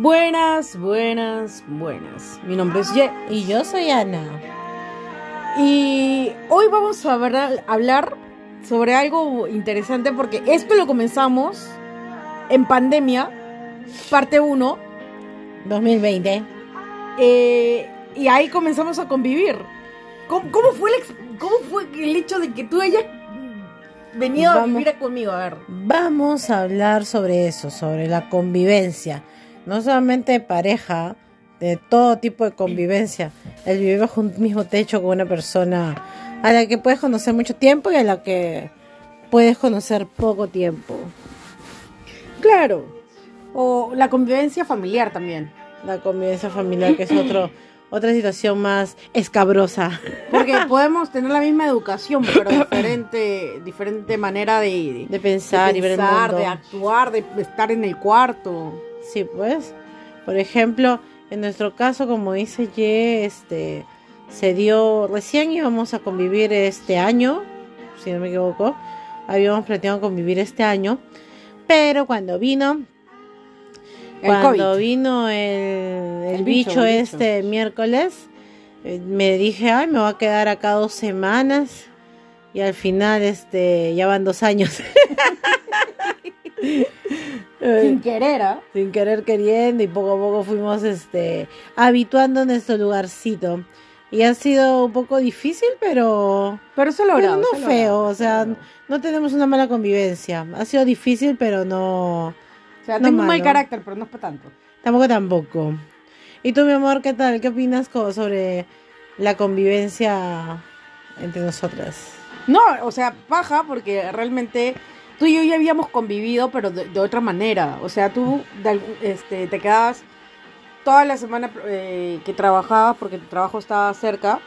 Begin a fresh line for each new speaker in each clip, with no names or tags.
Buenas, buenas, buenas. Mi nombre es Ye
Y yo soy Ana.
y hoy vamos a ver- hablar sobre algo interesante porque esto lo comenzamos en pandemia, parte 1,
2020.
eh, y ahí comenzamos a convivir. ¿Cómo, cómo fue el, ex- ¿Cómo fue el hecho de que tú hayas venido a vivir conmigo? A ver.
Vamos a hablar sobre eso, sobre la convivencia. No solamente de pareja, de todo tipo de convivencia. El vivir bajo un mismo techo con una persona a la que puedes conocer mucho tiempo y a la que puedes conocer poco tiempo.
Claro. O la convivencia familiar también.
La convivencia familiar, que es otro, otra situación más escabrosa.
Porque podemos tener la misma educación, pero diferente, diferente manera de,
De pensar y ver el
pensar,
mundo.
de actuar, de estar en el cuarto.
Sí, pues. Por ejemplo, en nuestro caso, como dice Ye, este se dio recién íbamos a convivir este año, si no me equivoco. Habíamos planeado convivir este año, pero cuando vino
El
cuando
COVID.
vino el, el
El
bicho,
bicho, el bicho.
este miércoles, eh, me dije, ay, me voy a quedar acá dos semanas. Y al final, este, ya van dos años.
Sin querer, ¿ah?
sin querer queriendo y poco a poco fuimos este habituando en nuestro lugarcito. Y ha sido un poco difícil pero
Pero se ha
pero no
se
feo
logrado,
o sea no tenemos una mala convivencia. Ha sido difícil pero no
O sea,
no
tengo un mal carácter, pero no es para tanto.
tampoco tampoco. Y tú mi amor qué tal qué opinas sobre la convivencia entre nosotras
No, o sea, paja, porque realmente tú y yo ya habíamos convivido, pero de, de otra manera. O sea, tú de este, te quedabas toda la semana eh, que trabajabas, porque tu trabajo estaba cerca,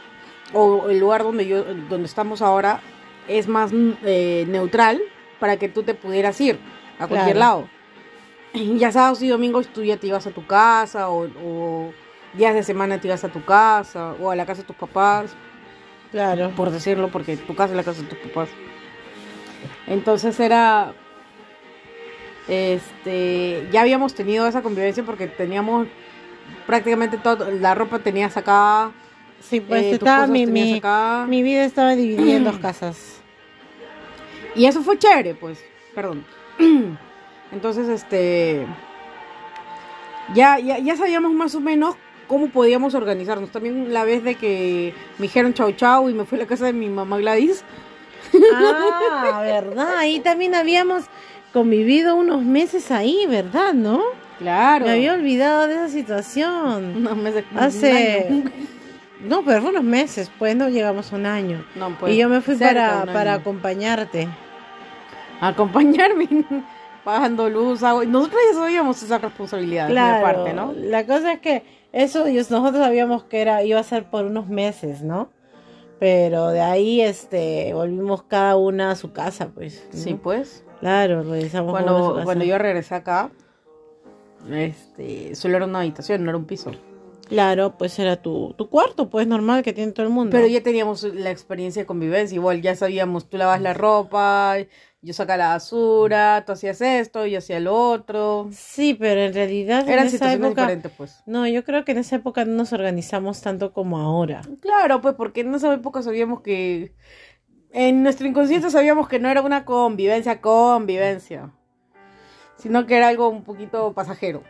o el lugar donde yo, donde estamos ahora, es más eh, neutral para que tú te pudieras ir a cualquier
Claro.
lado. Y ya sábados y domingos tú ya te ibas a tu casa, o, o días de semana te ibas a tu casa, o a la casa de tus papás
claro
por decirlo, porque tu casa es la casa de tus papás. Entonces era, este, ya habíamos tenido esa convivencia porque teníamos prácticamente todo, la ropa tenía sacada,
sí pues
eh, tus
estaba mi, mi vida estaba dividida en dos casas
y eso fue chévere, pues, perdón. Entonces, este, ya, ya, ya sabíamos más o menos cómo podíamos organizarnos. También la vez de que me dijeron chau chau y me fui a la casa de mi mamá Gladys.
Ah, verdad. Ahí también habíamos convivido unos meses ahí, ¿verdad? ¿No?
Claro.
Me había olvidado de esa situación.
Unos meses-
Hace-
un año.
No, pero fue unos meses, pues no llegamos a un año.
No, pues,
y yo me fui para, para acompañarte.
acompañarme pagando luz, agua. Nosotros ya sabíamos esa responsabilidad de
Claro.
parte, ¿no?
La cosa es que eso nosotros sabíamos que era iba a ser por unos meses, ¿no? Pero de ahí este volvimos cada una a su casa, pues. ¿no?
Sí, pues.
Claro, regresamos una a su
Cuando,
casa.
cuando yo regresé acá, este, solo era una habitación, no era un piso.
Claro, pues era tu, tu cuarto, pues normal que tiene todo el mundo.
Pero ya teníamos la experiencia de convivencia, igual ya sabíamos, tú lavas la ropa, yo sacaba la basura, tú hacías esto, yo hacía lo otro.
Sí, pero en realidad en
Eran
esa
situaciones
época...
diferentes, pues.
No, yo creo que en esa época no nos organizamos tanto como ahora.
Claro, pues porque en esa época sabíamos que en nuestro inconsciente sabíamos que no era una convivencia, convivencia, sino que era algo un poquito pasajero.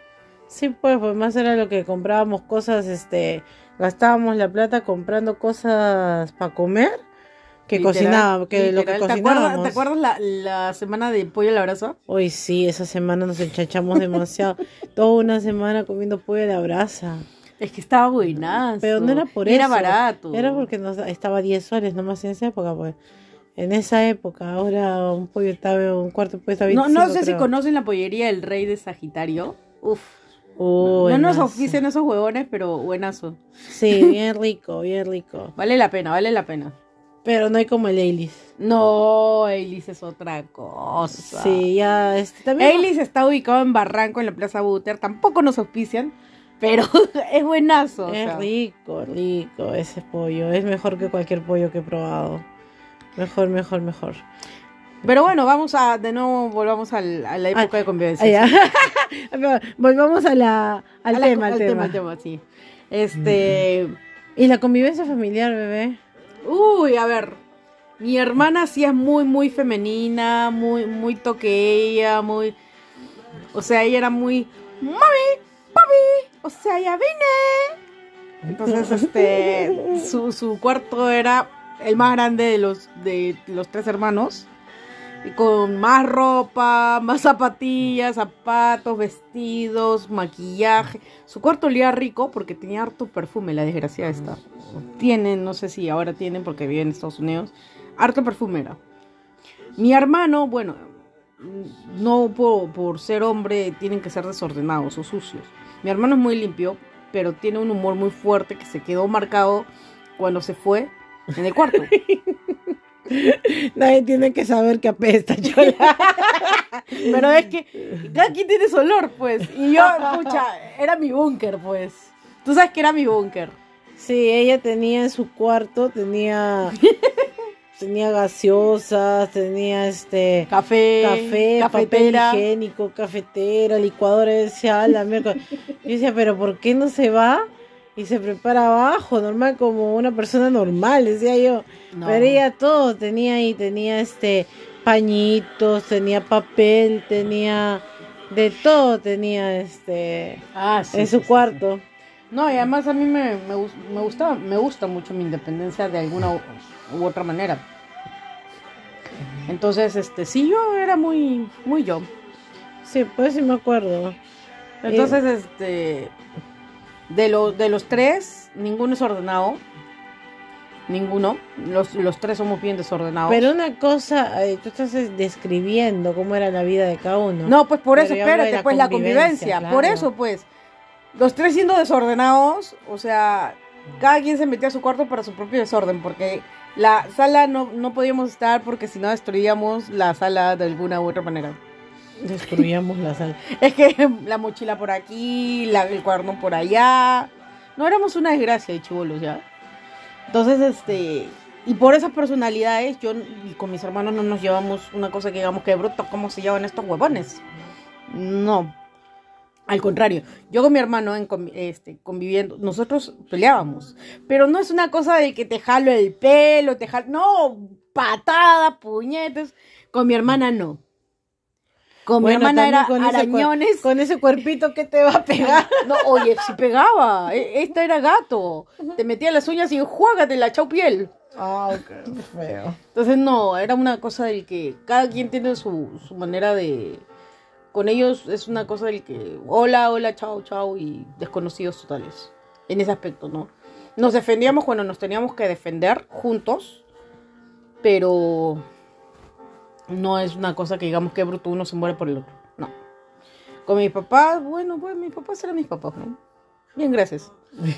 Sí, pues, pues más era lo que comprábamos cosas, este, gastábamos la plata comprando cosas para comer que
Literal,
cocinábamos, que lo que
literal. ¿Te acuerdas,
cocinábamos.
¿te acuerdas la, la semana de pollo a la brasa?
Hoy sí, esa semana nos enchachamos demasiado. Toda una semana comiendo pollo a la brasa.
Es que estaba buenazo.
Pero no era por
Era
eso.
barato.
Era porque nos estaba a 10 soles nomás en esa época, pues. En esa época, ahora un pollo estaba, un cuarto pollo estaba
No,
25,
no sé si conocen la pollería El Rey de Sagitario. Uf. No nos
no
oficien esos huevones, pero buenazo.
Sí, bien rico, bien rico.
Vale la pena, vale la pena.
Pero no hay como el Ailis.
No, Eilis es otra cosa.
Sí, ya, este, también...
Eilis está ubicado en Barranco, en la Plaza Buter. Tampoco nos auspician, pero es buenazo. o
Es
sea.
rico, rico ese pollo. Es mejor que cualquier pollo que he probado. Mejor, mejor, mejor.
Pero bueno, vamos a, de nuevo, volvamos al- a la época de convivencia.
Ah. Volvamos a la, al,
A la-
tema, al
al
tema.
al tema, sí. Este,
Y la convivencia familiar, bebé.
uy, a ver, mi hermana sí es muy, muy femenina, muy, muy toqueilla, muy, o sea, ella era muy, mami, papi, o sea, ya vine. Entonces, este, su, su cuarto era el más grande de los, de los tres hermanos. Con más ropa, más zapatillas, zapatos, vestidos, maquillaje. Su cuarto olía rico porque tenía harto perfume, la desgraciada esta. Tienen, no sé si ahora tienen porque vive en Estados Unidos, harto perfume era. Mi hermano, bueno, no por, por ser hombre tienen que ser desordenados o sucios. Mi hermano es muy limpio, pero tiene un humor muy fuerte que se quedó marcado cuando se fue en el cuarto.
Nadie tiene que saber que apesta, chola.
Pero es que cada quien tiene su olor, pues. Y yo, escucha, era mi búnker, pues. Tú sabes que era mi búnker.
Sí, ella tenía en su cuarto, tenía tenía gaseosas, tenía este
Café,
café,
cafetera.
papel higiénico, cafetera, licuadora, decía, "A la mierda". Yo decía, pero ¿por qué no se va? Y se prepara abajo, normal, como una persona normal, decía yo.
No.
Pero ella todo tenía ahí, tenía este pañitos, tenía papel, tenía de todo, tenía este
Ah, sí,
en su
sí,
cuarto.
sí. No, y además a mí me, me, me gusta, me gusta mucho mi independencia de alguna u, u otra manera. Entonces, este, sí, yo era muy, muy yo.
Sí, pues sí me acuerdo.
Entonces, este, de los, de los tres, ninguno es ordenado. Ninguno. Los, los tres somos bien desordenados.
Pero una cosa, eh, tú estás describiendo cómo era la vida de cada uno.
No, pues por eso, espérate,
la
pues la
convivencia.
Por eso, pues. Los tres siendo desordenados, o sea, cada quien se metía a su cuarto para su propio desorden, porque la sala no, no podíamos estar porque si no destruíamos la sala de alguna u otra manera.
Destruyamos la sala.
Es que la mochila por aquí, el cuaderno por allá. No éramos una desgracia de chivolos ya. Entonces, este. Y por esas personalidades, yo y con mis hermanos no nos llevamos una cosa que digamos que bruto, ¿cómo se llevan estos huevones? No. Al contrario, yo con mi hermano este, conviviendo, nosotros peleábamos. Pero no es una cosa de que te jalo el pelo, te jalo. No, patada, puñetes. Con mi hermana no. Con
Bueno,
mi hermana era
con ese
arañones.
Con ese cuerpito que te va a pegar.
No, oye, si pegaba. E- Esta era gato. Te metía las uñas y juágate la chau piel.
Ah, qué feo.
Entonces no, era una cosa del que cada quien tiene su, su manera de... Con ellos es una cosa del que hola, hola, chao, chao y desconocidos totales. En ese aspecto, ¿no? Nos defendíamos cuando nos teníamos que defender juntos, pero no es una cosa que digamos que bruto uno se muere por el otro. No. Con mis papás, bueno, pues mis papás eran mis papás, ¿no? Bien, gracias.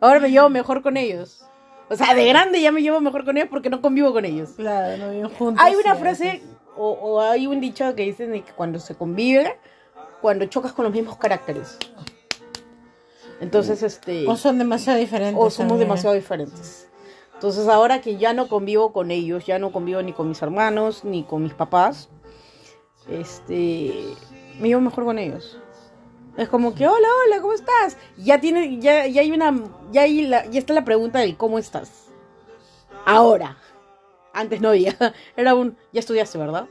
Ahora me llevo mejor con ellos. O sea, de grande ya me llevo mejor con ellos porque no convivo con ellos.
Claro, no viven juntos.
Hay una frase o, o hay un dicho que dicen de que cuando se convive, cuando chocas con los mismos caracteres. Entonces, este...
O son demasiado diferentes.
o somos
también.
demasiado diferentes. Entonces ahora que ya no convivo con ellos, ya no convivo ni con mis hermanos, ni con mis papás, este, me llevo mejor con ellos. Es como que, hola, hola, ¿cómo estás? Ya tiene, ya, ya hay una, ya hay la, ya está la pregunta del cómo estás. Ahora. Antes no había. Era un, ya estudiaste, ¿verdad?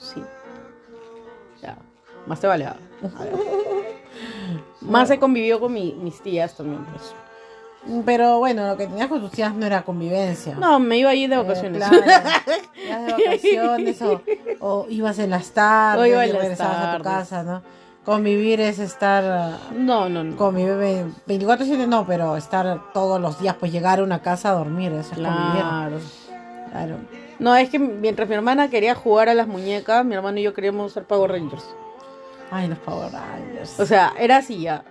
Sí. Ya. Más te vale. Más he convivido con mi- mis tías también, pues.
Pero bueno, lo que tenías con tus tías no era convivencia.
No, me iba a ir de
Eh,
vacaciones.
claro. Ibas de vacaciones o, o ibas en las tardes
O iba en
y
las
regresabas a tu casa, ¿no? Convivir es estar
No, no, no.
convivir 24/7 no, pero estar todos los días, pues llegar a una casa a dormir, eso es convivir.
Claro.
Claro.
No, es que mientras mi hermana quería jugar a las muñecas, mi hermano y yo queríamos ser Power Rangers.
Ay, los Power Rangers.
O sea, era así ya.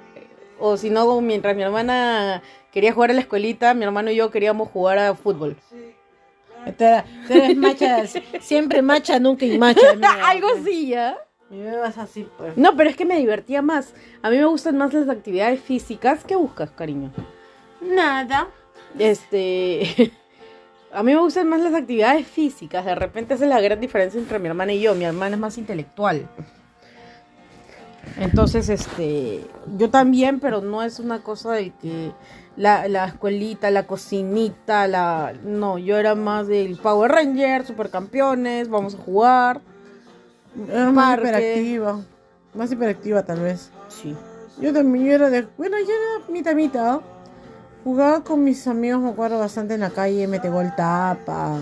O si no, mientras mi hermana quería jugar a la escuelita, mi hermano y yo queríamos jugar a fútbol.
Tú eres macha, siempre macha, nunca y macha.
Algo así, ¿ya?
Y me vas así, pues.
No, pero es que me divertía más. A mí me gustan más las actividades físicas. ¿Qué buscas, cariño?
Nada.
Este. A mí me gustan más las actividades físicas. De repente esa es la gran diferencia entre mi hermana y yo. Mi hermana es más intelectual. Entonces, este, yo también, pero no es una cosa de que la, la escuelita, la cocinita, la... No, yo era más del Power Ranger, supercampeones, vamos a jugar.
Era más
Parque.
hiperactiva. Más hiperactiva tal vez.
Sí.
Yo también, yo era de... Bueno, yo era mitad mitad. Jugaba con mis amigos, me acuerdo bastante en la calle, mete gol tapa,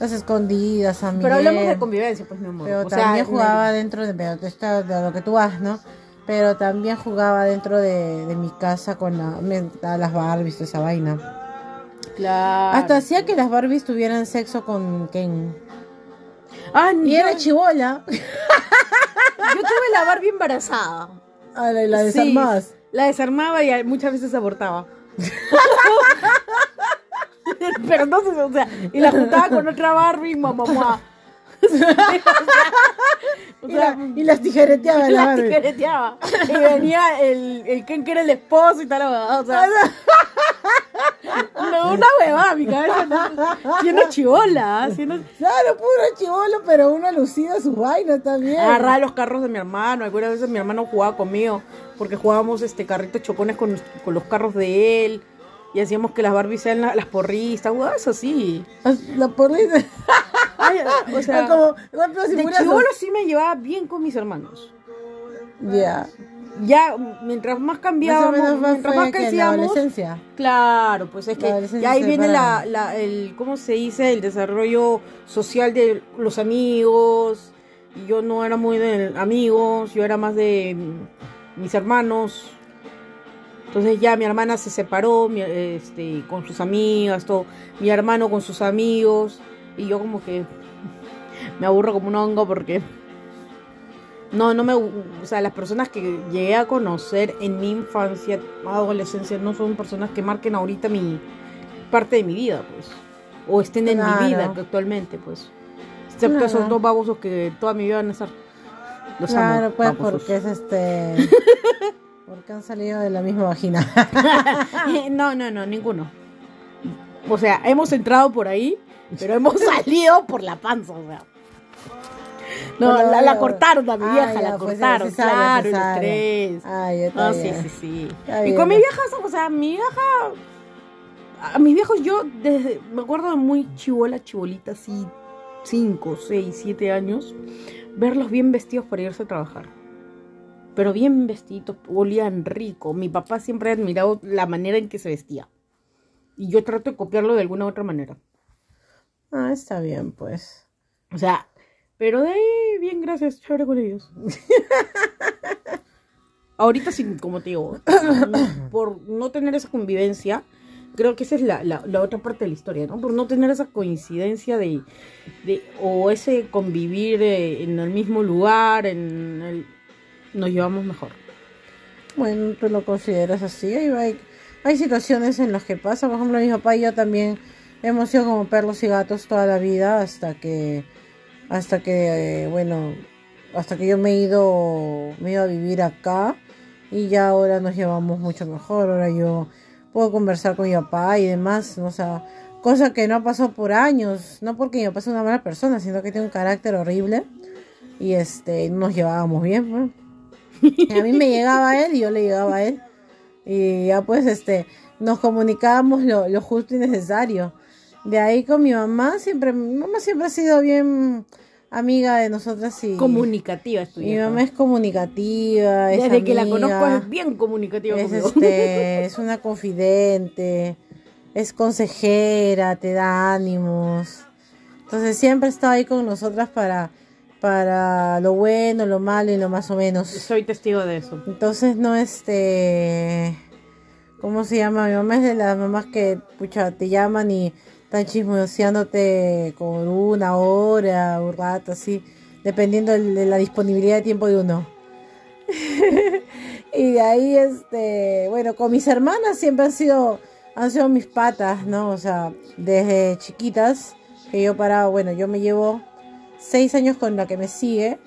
las escondidas, San
Pero hablamos de convivencia, pues, mi amor.
Pero
O
también jugaba dentro de, pero esto de lo que tú vas, ¿no? Pero también jugaba dentro de, de mi casa con la, me- a las Barbies, toda esa vaina.
Claro.
Hasta hacía que las Barbies tuvieran sexo con Ken.
Ah,
Y era chivola.
yo tuve la Barbie embarazada.
A la, la
Sí. La desarmaba y muchas veces abortaba. Pero entonces, o sea, y la juntaba con otra Barbie, mamá, mamá. O
Y,
sea,
la- y las tijereteaba la
la
Barbie.
tijereteaba. Y venía el, el Ken que era el esposo y tal, o sea. No, una huevada, mi cabeza. no- Siendo chivola, siendo.
Claro, puro chivolo, pero uno lucía sus vainas también.
Agarraba los carros de mi hermano. Algunas veces mi hermano jugaba conmigo porque jugábamos este carritos chocones con, con los carros de él. Y hacíamos que las Barbies sean la- las porristas, así.
La porrita.
Ay, o sea,
como golpes y
de chivolo sí me llevaba bien con mis hermanos.
Ya.
Ya, mientras más cambiábamos, mientras más
la
crecíamos,
adolescencia.
claro, pues es que ya ahí viene la, la, el, ¿cómo se dice? El desarrollo social de los amigos. Y yo no era muy de amigos, yo era más de mm, mis hermanos. Entonces ya mi hermana se separó mi- este, con sus amigas, todo. Mi hermano con sus amigos. Y yo como que me aburro como un hongo porque... No, no me... O sea, las personas que llegué a conocer en mi infancia, adolescencia, no son personas que marquen ahorita mi parte de mi vida, pues. O estén en
Claro.
mi vida que actualmente, pues. Excepto
Claro.
esos dos babosos que toda mi vida van a estar... Los amo,
Claro, pues
babosos.
porque es este. porque han salido de la misma vagina.
no, no, no, ninguno. O sea, hemos entrado por ahí, pero hemos salido por la panza, o sea. No,
Bueno,
la, cortaron a mi vieja, la
pues,
cortaron,
cesárea,
claro, los tres.
Ay, está
Ah, sí,
bien.
sí, sí.
Está
Y
bien.
con mi vieja, o sea, mi vieja. A mis viejos, yo desde. Me acuerdo de muy chivola, chibolita, así, 5, 6, 7 años, verlos bien vestidos para irse a trabajar. Pero bien vestiditos, olían rico. Mi papá siempre ha admirado la manera en que se vestía. Y yo trato de copiarlo de alguna u otra manera.
Ah, está bien, pues.
O sea, pero de ahí, bien, gracias, chévere con ellos. Ahorita sí, como te digo, por no tener esa convivencia, creo que esa es la, la, la otra parte de la historia, ¿no? Por no tener esa coincidencia de, de o ese convivir eh, en el mismo lugar, en el, nos llevamos mejor.
Bueno, tú lo consideras así. Hay, hay, situaciones en las que pasa. Por ejemplo, mi papá y yo también hemos sido como perros y gatos toda la vida hasta que, hasta que, eh, bueno, hasta que yo me he ido, me he ido a vivir acá y ya ahora nos llevamos mucho mejor. Ahora yo puedo conversar con mi papá y demás, o sea, cosa que no ha pasado por años, no porque mi papá sea una mala persona, sino que tiene un carácter horrible y este, no nos llevábamos bien, pues. A mí me llegaba a él y yo le llegaba a él. Y ya pues este nos comunicábamos lo, lo justo y necesario. De ahí con mi mamá siempre, mi mamá siempre ha sido bien amiga de nosotras y
Comunicativa es tu
mi mamá es comunicativa, es
Desde que la
amiga,
conozco es bien comunicativa
es
conmigo.
este, es una confidente, es consejera, te da ánimos. Entonces siempre está ahí con nosotras para para lo bueno, lo malo y lo más o menos.
Soy testigo de eso.
Entonces no este ¿cómo se llama? Mi mamá es de las mamás que pucha te llaman y están chismoseándote con una hora, un rato así, dependiendo de la disponibilidad de tiempo de uno. y de ahí este, bueno, con mis hermanas siempre han sido han sido mis patas, ¿no? O sea, desde chiquitas que yo paraba, bueno, yo me llevo seis años con la que me sigue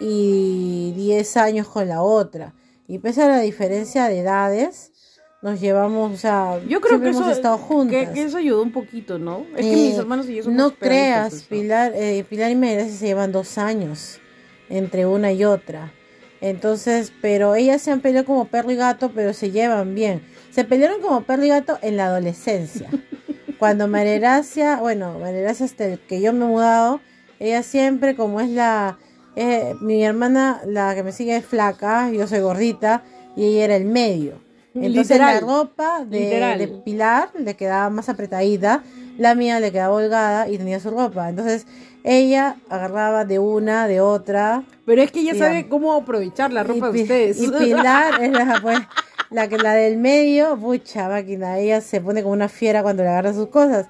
y 10 años con la otra. Y pese a la diferencia de edades, nos llevamos, o sea,
Yo creo que
hemos
eso,
estado juntas.
que, que eso ayudó un poquito, ¿no? Es que
Eh,
mis hermanos y yo somos
No creas. Pilar, eh, Pilar y Gracia se llevan dos años entre una y otra. Entonces, pero ellas se han peleado como perro y gato, pero se llevan bien. Se pelearon como perro y gato en la adolescencia. Cuando María Gracia, bueno, María Gracia hasta el que yo me he mudado, ella siempre, como es la, eh, mi hermana, la que me sigue es flaca, yo soy gordita, y ella era el medio. Entonces
Literal.
la ropa de, Pilar le quedaba más apretadita, la mía le quedaba holgada y tenía su ropa. Entonces ella agarraba de una, de otra.
Pero es que ella sabe cómo aprovechar la ropa
y,
de ustedes.
y Pilar es la, pues, la que la del medio, pucha máquina, ella se pone como una fiera cuando le agarra sus cosas.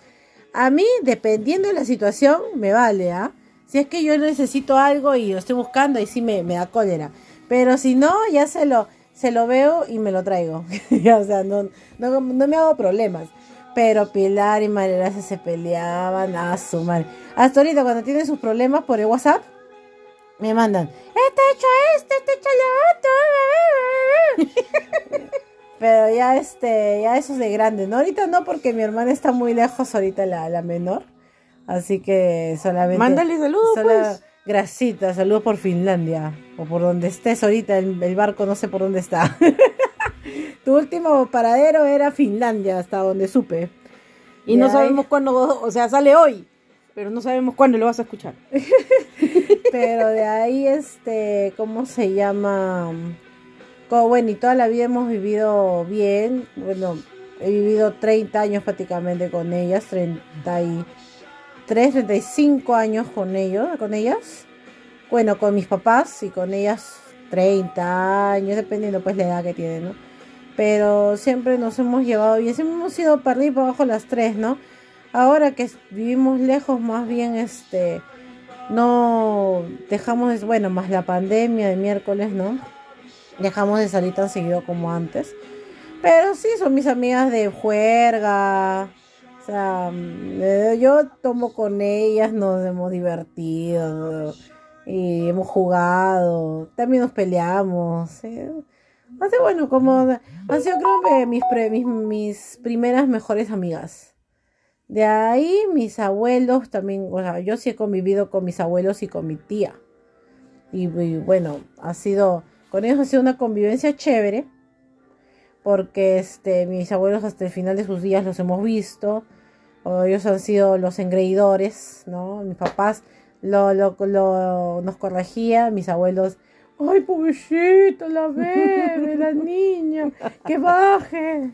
A mí, dependiendo de la situación, me vale, ¿ah? Si es que yo necesito algo y lo estoy buscando, ahí sí me, me da cólera. Pero si no, ya se lo, se lo veo y me lo traigo. O sea, no, no, no me hago problemas. Pero Pilar y Gracia se peleaban a su madre. Hasta ahorita, cuando tienen sus problemas por el WhatsApp, me mandan, este hecho esto, este hecho lo otro. Pero ya este, ya eso es de grande, ¿no? Ahorita no, porque mi hermana está muy lejos, ahorita la, la menor. Así que solamente.
Mándale saludos,
solo-
pues.
Grasita, saludos por Finlandia. O por donde estés ahorita, el, el barco no sé por dónde está. tu último paradero era Finlandia, hasta donde supe.
Y no
ahí-
sabemos cuándo, o sea, sale hoy, pero no sabemos cuándo lo vas a escuchar.
Pero de ahí, este, ¿cómo se llama? Bueno, y toda la vida hemos vivido bien. Bueno, he vivido 30 años prácticamente con ellas, 33, 35 años con ellos, con ellas. Bueno, con mis papás y con ellas 30 años, dependiendo pues la edad que tienen, ¿no? Pero siempre nos hemos llevado bien, siempre hemos ido para arriba para abajo las tres, ¿no? Ahora que vivimos lejos, más bien este no dejamos, de- bueno, más la pandemia de miércoles, ¿no? Dejamos de salir tan seguido como antes. Pero sí, son mis amigas de juerga. O sea, eh, yo tomo con ellas, nos hemos divertido y hemos jugado. También nos peleamos. ¿eh? Bueno, como han sido creo que mis, mis, mis primeras mejores amigas. De ahí mis abuelos también, o sea, yo sí he convivido con mis abuelos y con mi tía. Y, y, bueno, ha sido, con ellos ha sido una convivencia chévere, porque este, mis abuelos hasta el final de sus días los hemos visto, o ellos han sido los engreidores, ¿no? Mis papás lo, lo, lo- nos corregían, mis abuelos, ay, pobrecito, la bebé, la niña, que baje.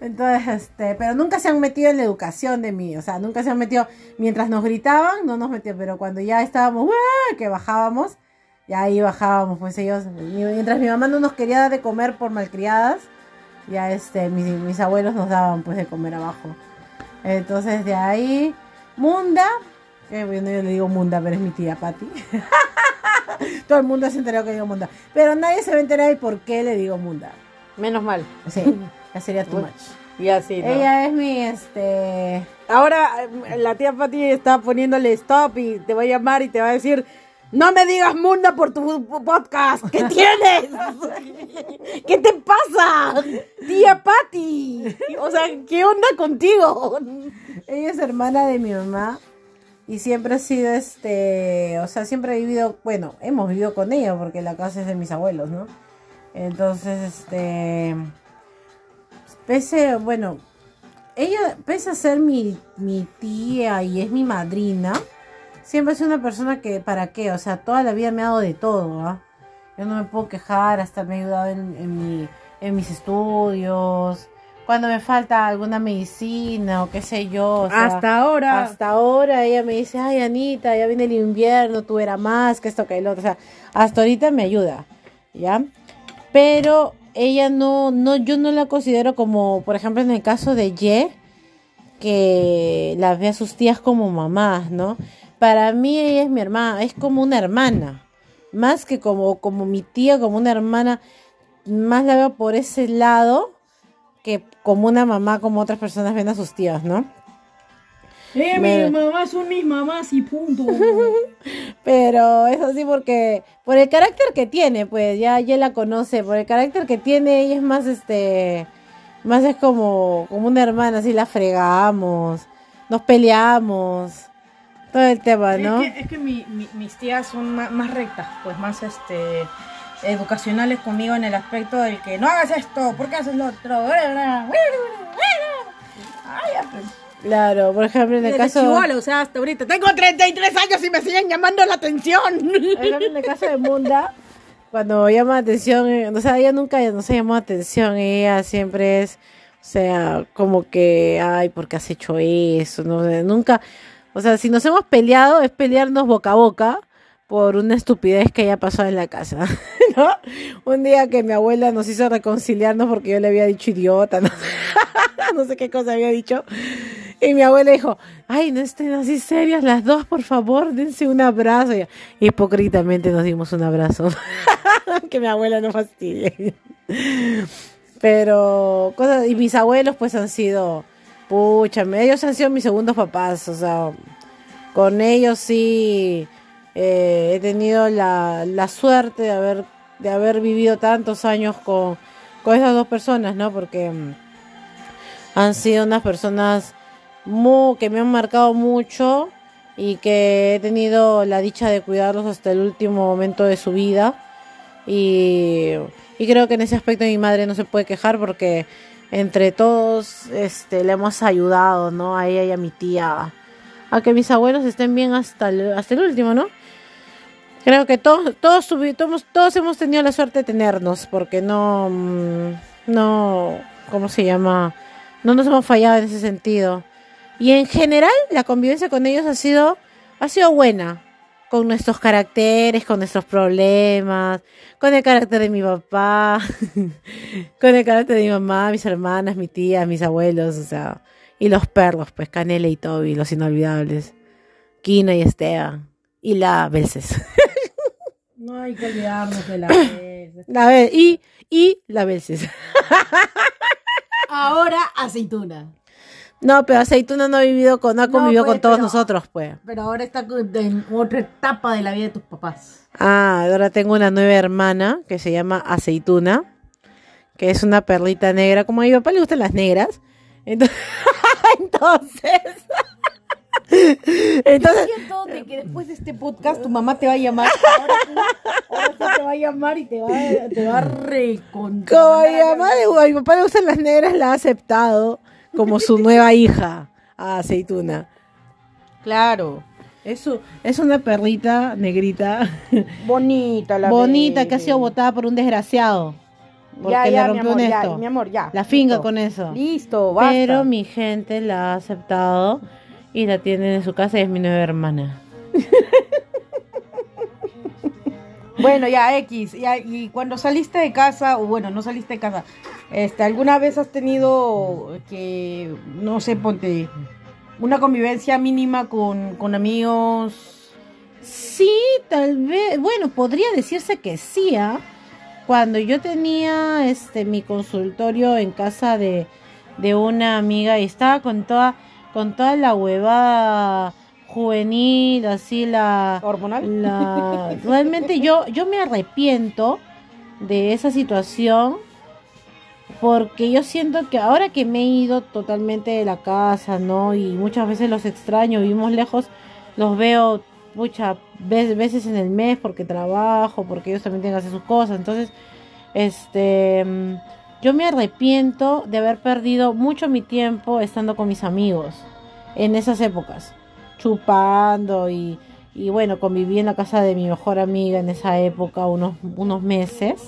Entonces, este, pero nunca se han metido en la educación de mí, o sea, nunca se han metido, mientras nos gritaban, no nos metían, pero cuando ya estábamos, ¡ah! que bajábamos, ya ahí bajábamos, pues ellos, mientras mi mamá no nos quería dar de comer por malcriadas, ya este, mis, mis abuelos nos daban pues de comer abajo. Entonces de ahí, Munda, que bueno, yo le digo Munda, pero es mi tía Patti. Todo el mundo se ha enterado que digo Munda, pero nadie se va a enterar de por qué le digo Munda.
Menos mal.
Sí, ya sería too much.
Y así, ¿no?
Ella es mi, este...
Ahora la tía Pati está poniéndole stop y te va a llamar y te va a decir, no me digas Munda por tu podcast, ¿qué tienes? ¿Qué te pasa? Tía Pati. O sea, ¿qué onda contigo?
Ella es hermana de mi mamá y siempre ha sido, este... O sea, siempre he vivido, bueno, hemos vivido con ella porque la casa es de mis abuelos, ¿no? Entonces, este... Pese, bueno, ella, pese a ser mi, mi tía y es mi madrina, siempre es una persona que, ¿para qué? O sea, toda la vida me ha dado de todo, ¿ah? Yo no me puedo quejar, hasta me ha ayudado en, en, mi, en mis estudios, cuando me falta alguna medicina o qué sé yo. o sea,
Hasta ahora.
hasta ahora ella me dice, ay Anita, ya viene el invierno, tú eras más que esto que el otro. O sea, hasta ahorita me ayuda, ¿ya? Pero ella no, no, yo no la considero como, por ejemplo, en el caso de Ye, que la ve a sus tías como mamás, ¿no? Para mí ella es mi hermana, es como una hermana, más que como, como mi tía, como una hermana, más la veo por ese lado que como una mamá, como otras personas ven a sus tías, ¿no?
Eh, mis mamás son mis mamás y punto.
Pero es así porque por el carácter que tiene, pues ya ya la conoce, por el carácter que tiene, ella es más este Más es como, como una hermana, así la fregamos, nos peleamos, todo el tema, ¿no?
Es que, es que mi- mi- mis tías son ma- más, rectas, pues más este educacionales conmigo en el aspecto del que no hagas esto, ¿por qué haces lo otro? Ay, pues.
Claro, por ejemplo, en el
Desde
caso...
chibola, o sea, hasta ahorita. Tengo 33 años y me siguen llamando la atención.
Por ejemplo, en el caso de Munda, cuando llama la atención, eh, o sea, ella nunca nos ha llamado atención, ella siempre es, o sea, como que, ay, ¿por qué has hecho eso? No, sé, nunca, o sea, si nos hemos peleado es pelearnos boca a boca por una estupidez que haya pasado en la casa, ¿no? Un día que mi abuela nos hizo reconciliarnos porque yo le había dicho idiota, no, no sé qué cosa había dicho. Y mi abuela dijo, ay, no estén así serias las dos, por favor, dense un abrazo. Y hipócritamente nos dimos un abrazo. que mi abuela no fastidie. Pero, cosas, y mis abuelos pues han sido, pucha, ellos han sido mis segundos papás, o sea, con ellos sí eh, he tenido la, la suerte de haber, de haber vivido tantos años con, con esas dos personas, ¿no? Porque mm, han sido unas personas mu- que me han marcado mucho y que he tenido la dicha de cuidarlos hasta el último momento de su vida. Y, y creo que en ese aspecto mi madre no se puede quejar porque entre todos este, le hemos ayudado, ¿no? A ella y a mi tía. A que mis abuelos estén bien hasta el, hasta el último, ¿no? Creo que todos, todos, todos, todos hemos tenido la suerte de tenernos porque no, mm, no, ¿cómo se llama? No nos hemos fallado en ese sentido. Y en general la convivencia con ellos ha sido, ha sido buena. Con nuestros caracteres, con nuestros problemas, con el carácter de mi papá, con el carácter de mi mamá, mis hermanas, mi tía, mis abuelos, o sea, y los perros, pues Canela y Toby, los inolvidables, Kina y Esteban, y la Belces.
No hay que olvidarnos de la vez.
La Bel- y, y la Belces.
Ahora aceituna.
No, pero Aceituna no ha vivido con, no ha
No,
convivido
pues,
con todos
pero-
nosotros, pues.
Pero ahora está en otra etapa de la vida de tus papás.
Ah, ahora tengo una nueva hermana que se llama Aceituna, que es una perlita negra. Como a mi papá le gustan las negras. Entonces, entonces,
de que después de este podcast tu mamá te va a llamar. Ahora, ahora sí te va a llamar y te va, a- te va a recontra.
como a mi, mamá a mi papá le gustan las negras, la ha aceptado como su nueva hija, a Aceituna.
Claro.
Es, su- es una perlita negrita,
Bonita la
bonita, que ha sido botada por un desgraciado. Porque
Ya,
le
ya, mi
rompió
amor,
un
ya,
esto.
mi amor, ya.
La finga
Listo.
con eso.
Listo, basta.
Pero mi gente la ha aceptado y la tienen en su casa y es mi nueva hermana.
Bueno, ya, X. ya, y cuando saliste de casa, o bueno, no saliste de casa, este, ¿alguna vez has tenido que, no sé, ponte, una convivencia mínima con, con amigos?
Sí, tal vez, bueno, podría decirse que sí, ¿ah? Cuando yo tenía este mi consultorio en casa de, de una amiga y estaba con toda, con toda la huevada juvenil, así la,
¿Hormonal?
la realmente yo yo me arrepiento de esa situación porque yo siento que ahora que me he ido totalmente de la casa, ¿no? Y muchas veces los extraño, vivimos lejos, los veo muchas veces en el mes porque trabajo, porque ellos también tienen que hacer sus cosas. Entonces, este, mm, yo me arrepiento de haber perdido mucho mi tiempo estando con mis amigos en esas épocas, chupando y, y bueno, conviví en la casa de mi mejor amiga en esa época unos, unos meses.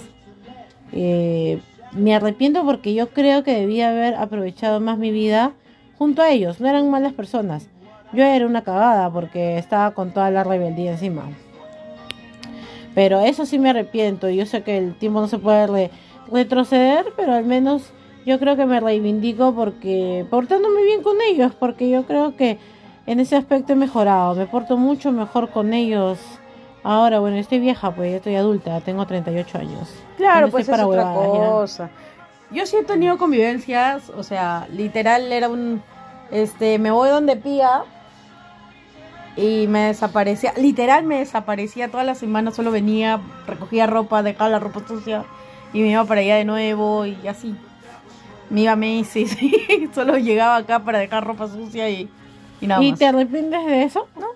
Eh, me arrepiento porque yo creo que debía haber aprovechado más mi vida junto a ellos. No eran malas personas. Yo era una cagada porque estaba con toda la rebeldía encima. Pero eso sí me arrepiento. Yo sé que el tiempo no se puede re- retroceder, pero al menos yo creo que me reivindico porque portándome bien con ellos, porque yo creo que en ese aspecto he mejorado. Me porto mucho mejor con ellos. Ahora, bueno, estoy vieja, pues ya estoy adulta, tengo 38 años.
Claro,
No
pues es
para
otra
ya.
cosa. Yo sí he tenido convivencias, o sea, literal era un, este, me voy donde pía y me desaparecía, literal me desaparecía toda la semana, solo venía, recogía ropa, dejaba la ropa sucia y me iba para allá de nuevo y así. Me iba a Macy's solo llegaba acá para dejar ropa sucia y, y nada
¿Y
más.
te arrepientes de eso?
No.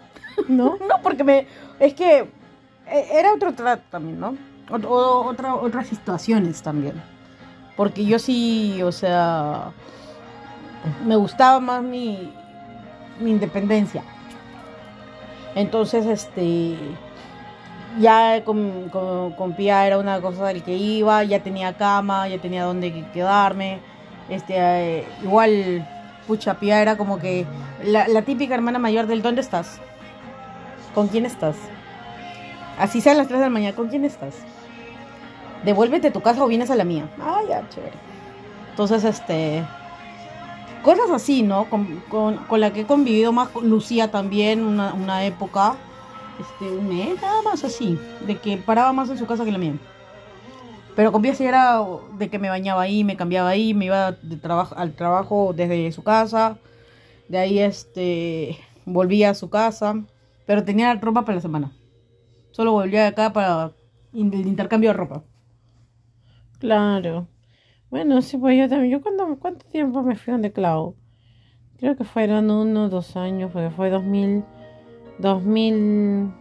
¿No?
No, porque me. Es que eh, era otro trato también, ¿no? O- otra, otras situaciones también. Porque yo sí, o sea. Me gustaba más mi, mi independencia. Entonces, este. Ya con, con, con Pía era una cosa del que iba, ya tenía cama, ya tenía donde que- quedarme. Este, eh, igual, pucha, Pía era como que la, típica hermana mayor del ¿dónde estás? ¿Con quién estás? Así sean las 3 de la mañana, ¿con quién estás? Devuélvete tu casa o vienes a la mía. Ah, chévere. Entonces, este. Cosas así, ¿no? Con, con, con la que he convivido más con Lucía también, una, una época. Este, un mes, nada más así. De que paraba más en su casa que en la mía. Pero con sí era de que me bañaba ahí, me cambiaba ahí, me iba de al trabajo desde su casa. De ahí, este. Volvía a su casa. Pero tenía ropa para la semana. Solo volvía de acá para el intercambio de ropa.
Claro. Bueno, sí, pues yo también. ¿Yo cuando, cuánto tiempo me fui donde Clau? Creo que fueron uno, dos años, porque fue 2000, 2000,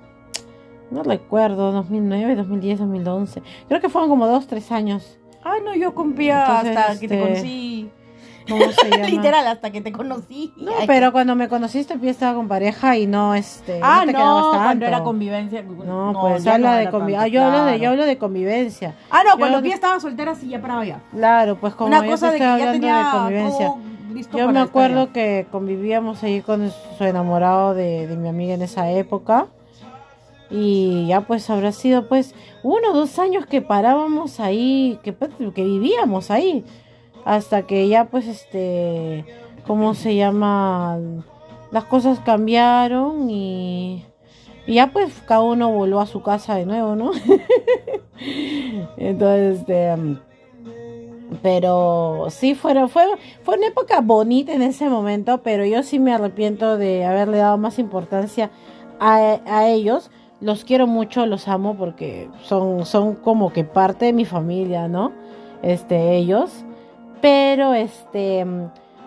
no recuerdo, 2009, 2010, 2011. Creo que fueron como dos, tres años.
Ah, no, yo confía
Entonces,
hasta que te
este,
conocí.
¿Cómo se llama?
Literal, hasta que te conocí.
No,
Ay,
pero cuando me conociste, yo estaba con pareja y no, este,
Ah,
no te
no,
quedabas
cuando
tanto.
era convivencia.
No, pues
ya
habla
no
de convivencia.
tanto,
Ah, yo, hablo de, yo
claro.
hablo de convivencia.
Ah, no,
yo
cuando
hablo de-
estaba soltera, sí, ya paraba ya.
Claro, pues como
Una
yo
cosa
te
de que
estoy
ya
hablando
tenía
de convivencia.
todo listo
Yo
para
me acuerdo que convivíamos ahí con su enamorado de, de mi amiga en esa época. Y ya pues habrá sido pues uno o dos años que parábamos ahí, que, pues, que vivíamos ahí. Hasta que ya pues este, ¿cómo se llama? Las cosas cambiaron y, y ya pues cada uno volvió a su casa de nuevo, ¿no? Entonces, este... pero sí, fueron, fue, fue una época bonita en ese momento, pero yo sí me arrepiento de haberle dado más importancia a, a ellos. Los quiero mucho, los amo porque son, son como que parte de mi familia, ¿no? Este, ellos. Pero este,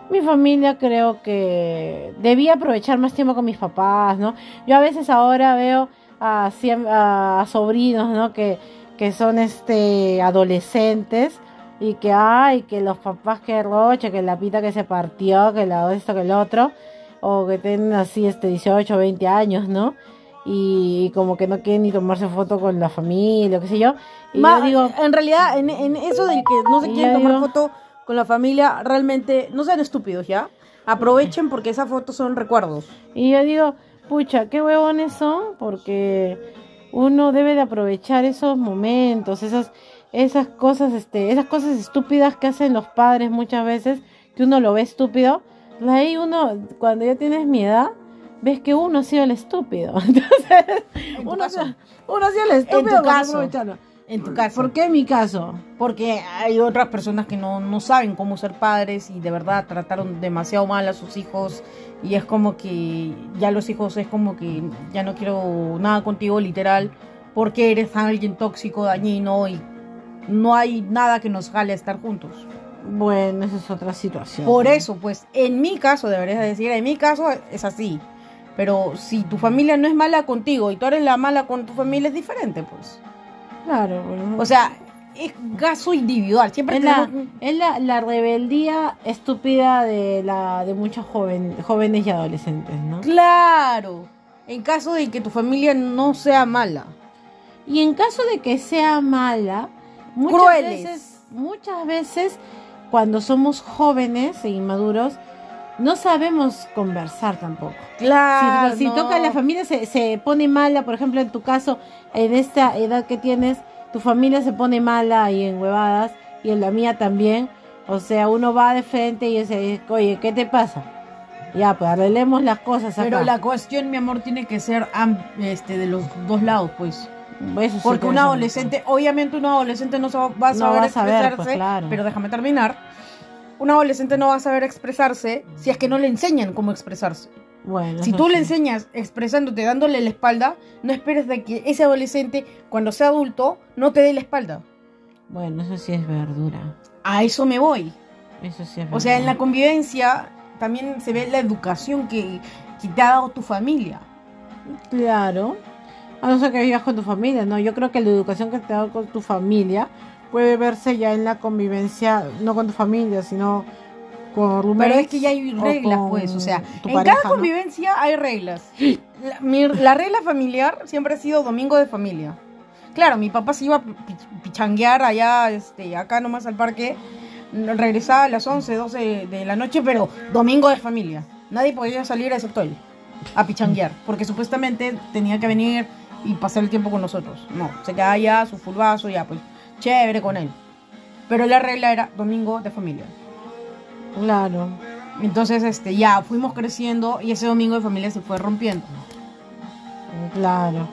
mi familia creo que debía aprovechar más tiempo con mis papás, ¿no? Yo a veces ahora veo a, a sobrinos, ¿no? Que, que son este adolescentes y que ay que los papás que roche que la pita que se partió que la esto que el otro o que tienen así este 18 20 años no y, como que no quieren ni tomarse foto con la familia qué sé yo y
Ma-
yo digo
en realidad, en, en eso de que no se quieren tomar
digo-
foto con la familia, realmente no sean estúpidos, ¿ya? Aprovechen porque esas fotos son recuerdos.
y yo digo pucha qué huevones son porque uno debe de aprovechar esos momentos esas esas cosas este esas cosas estúpidas que hacen los padres muchas veces que uno lo ve estúpido ahí uno cuando ya tienes mi edad ves que uno ha sido el estúpido entonces
En tu
uno,
caso.
ha sido- uno ha sido el estúpido
tu
por no
caso. En tu caso.
¿por qué en mi caso?
Porque hay otras personas que no, no saben cómo ser padres y de verdad trataron demasiado mal a sus hijos y es como que ya los hijos es como que ya no quiero nada contigo literal porque eres alguien tóxico, dañino y no hay nada que nos jale a estar juntos.
bueno esa es otra situación
Por eso, pues en mi caso, deberías decir, en mi caso es así. Pero si tu familia no es mala contigo y tú eres la mala con tu familia es diferente, pues.
claro bueno.
O sea, es caso individual. Siempre
es la, es la, la rebeldía estúpida de la de muchos joven, jóvenes y adolescentes, ¿no?
Claro. En caso de que tu familia no sea mala.
Y en caso de que sea mala, muchas
Crueles.
veces, muchas veces cuando somos jóvenes e inmaduros, no sabemos conversar tampoco.
Claro.
si si
no.
toca la familia se, se pone mala, por ejemplo, en tu caso, en esta edad que tienes, tu familia se pone mala y en huevadas, y en la mía también. O sea, uno va de frente y dice, oye, ¿qué te pasa? Ya, pues arreglemos las cosas acá.
Pero la cuestión, mi amor, tiene que ser este, de los dos lados, pues.
Eso
Porque
por
un adolescente, obviamente un adolescente no va a
No
saber
va a saber,
expresarse,
pues, claro.
pero déjame terminar. Un adolescente no va a saber expresarse si es que no le enseñan cómo expresarse.
no. Bueno,
Si tú le enseñas expresándote, dándole la espalda, no esperes de que ese adolescente, cuando sea adulto, no te dé la espalda.
Bueno, eso sí es verdura.
A eso me voy.
Eso sí es
O sea, en la convivencia también se ve la educación que, que te ha dado tu familia.
Claro. A no ser que vivas con tu familia, ¿no? Yo creo que la educación que te ha dado con tu familia puede verse ya en la convivencia, no con tu familia, sino con
Pero
roommates
es que ya hay reglas, pues. O sea, en
pareja,
cada
¿no?
convivencia hay reglas. La, mi- la regla familiar siempre ha sido domingo de familia. Claro, mi papá se iba a pi- pichanguear allá, este, acá nomás al parque. Regresaba a las 11, 12 de la noche, pero domingo de familia. Nadie podía salir excepto él a pichanguear, porque supuestamente tenía que venir y pasar el tiempo con nosotros. No, se quedaba allá, su fulbazo, ya, pues, chévere con él. Pero la regla era domingo de familia.
Claro.
Entonces, este, ya fuimos creciendo y ese domingo de familia se fue rompiendo.
Claro.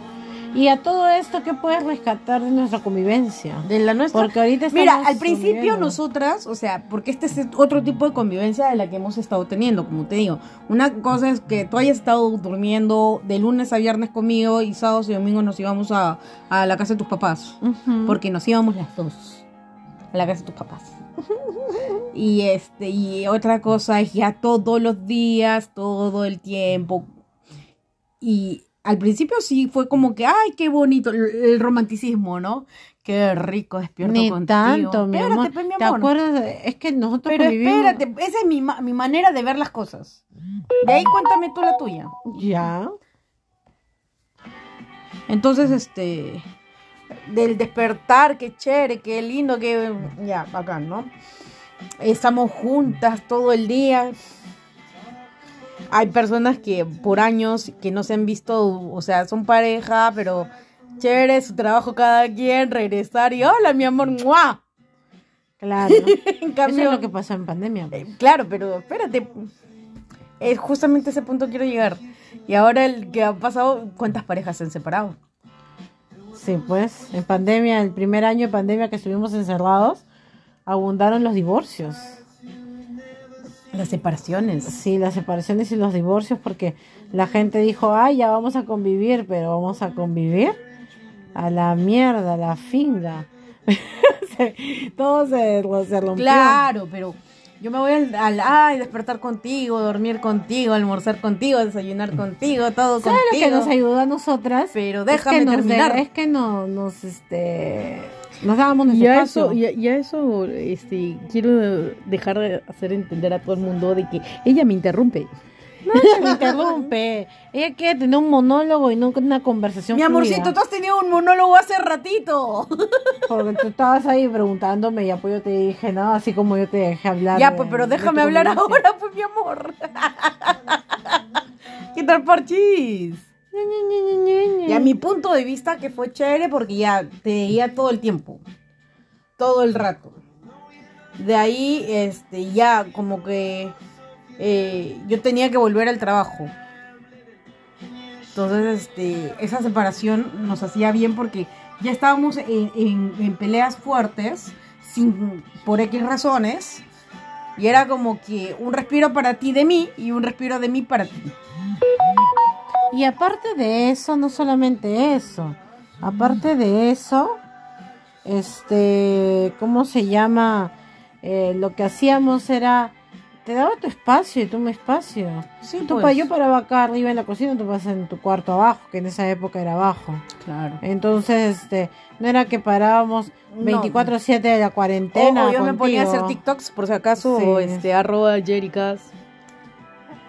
Y a todo esto, ¿qué puedes rescatar de nuestra convivencia?
De la nuestra.
Porque ahorita estamos
Mira, al principio
conviviendo.
nosotras, o sea, porque este es otro tipo de convivencia de la que hemos estado teniendo, como te digo. Una cosa es que tú hayas estado durmiendo de lunes a viernes conmigo y sábados y domingos nos íbamos a, a la casa de tus papás.
Ujú.
Porque nos íbamos las dos a la casa de tus papás. Y este, y otra cosa es ya todos los días, todo el tiempo. Y al principio sí fue como que, ay, qué bonito, el, romanticismo, ¿no? Qué rico despierto
Ni
contigo.
tanto, mi
Espérate,
amor.
pues, mi
¿Te
amor.
acuerdas? de- Es que nosotros
Pero espérate, esa es mi, mi manera de ver las cosas. De ahí cuéntame tú la tuya.
Ya.
Entonces, este, del despertar, qué chévere, qué lindo, qué, ya, bacán, ¿no? Estamos juntas todo el día. Hay personas que por años que no se han visto, o sea, son pareja, pero chévere su trabajo cada quien, regresar y hola, mi amor, ¡mua!
Claro.
En
Eso
cambio,
es lo que pasó en pandemia. pues.
eh, claro, pero espérate. Es justamente ese punto quiero llegar. Y ahora el que ha pasado, ¿cuántas parejas se han separado?
Sí, pues, en pandemia, el primer año de pandemia que estuvimos encerrados, abundaron los divorcios.
Las separaciones.
Sí, las separaciones y los divorcios, porque la gente dijo, ay, ya vamos a convivir, pero vamos a convivir a la mierda, a la finga. Todo se, se rompió.
Claro, pero yo me voy al, al- ay, despertar contigo, dormir contigo, almorzar contigo, desayunar contigo, todo
¿Sabes lo que nos ayudó a nosotras?
Pero
Es
déjame
que nos,
terminar.
es que no, nos, este, nos dábamos nuestro
Ya
espacio.
eso, ya, ya eso, este, quiero dejar de hacer entender a todo el mundo de que ella me interrumpe.
No, se me interrumpe. Ella quiere tener un monólogo y no una conversación
Mi amorcito,
fluida.
tú has tenido un monólogo hace ratito.
Porque tú estabas ahí preguntándome y pues yo te dije, no, así como yo te dejé hablar.
ya, pues, pero déjame hablar ahora, pues, mi amor. ¿Qué tal, parchis?
Ñe.
Ya mi punto de vista que fue chévere porque ya te veía todo el tiempo. Todo el rato. De ahí, este, ya como que eh, yo tenía que volver al trabajo. Entonces, este, esa separación nos hacía bien porque ya estábamos en, en- en peleas fuertes, sin, por X razones. Y era como que un respiro para ti de mí y un respiro de mí para ti.
Y aparte de eso, no solamente eso, aparte de eso, este, ¿cómo se llama? Eh, lo que hacíamos era, te daba tu espacio y tú mi espacio.
Sí,
Tú
pues.
pa- yo paraba acá arriba en la cocina, tú pasas en tu cuarto abajo, que en esa época era abajo.
Claro.
Entonces, este, no era que parábamos
No.
24/7 de la cuarentena.
O yo me ponía a hacer. TikToks por si acaso,
Sí.
este,
Arroba Jericas.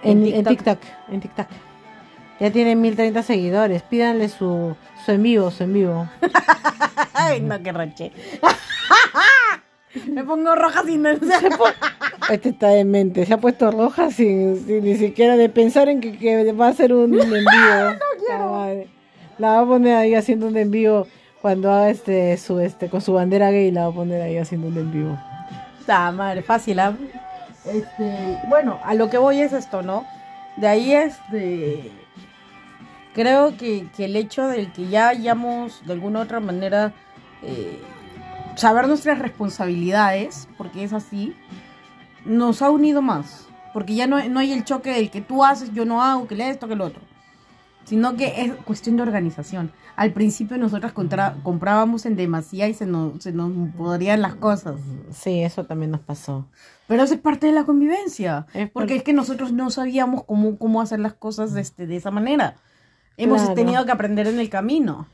En,
en
en TikTok, en TikTok. Ya tiene 1030 seguidores. Pídanle su, su en vivo, su en vivo.
Ay, no, que rache. me pongo roja sin
Este está demente. Se ha puesto roja sin, sin ni siquiera de pensar en que, que va a hacer un en vivo. no quiero. La va a poner ahí haciendo un en vivo cuando haga este su este con su bandera gay. La va a poner ahí haciendo un en vivo.
Está madre, fácil, ¿ah? Este, bueno, a lo que voy es esto, ¿no? De ahí, este, creo que, que el hecho del que ya hayamos, de alguna u otra manera, eh, saber nuestras responsabilidades, porque es así, nos ha unido más. Porque ya no, no hay el choque del que tú haces, yo no hago, que le esto, que lo otro. sino que es cuestión de organización. Al principio nosotras contra- comprábamos en demasía y se nos, se nos podrían las cosas.
Sí, eso también nos pasó.
Pero eso es parte de la convivencia.
Es
porque
por-
es que nosotros no sabíamos cómo, cómo hacer las cosas este, de esa manera. Hemos
Claro.
tenido que aprender en el camino.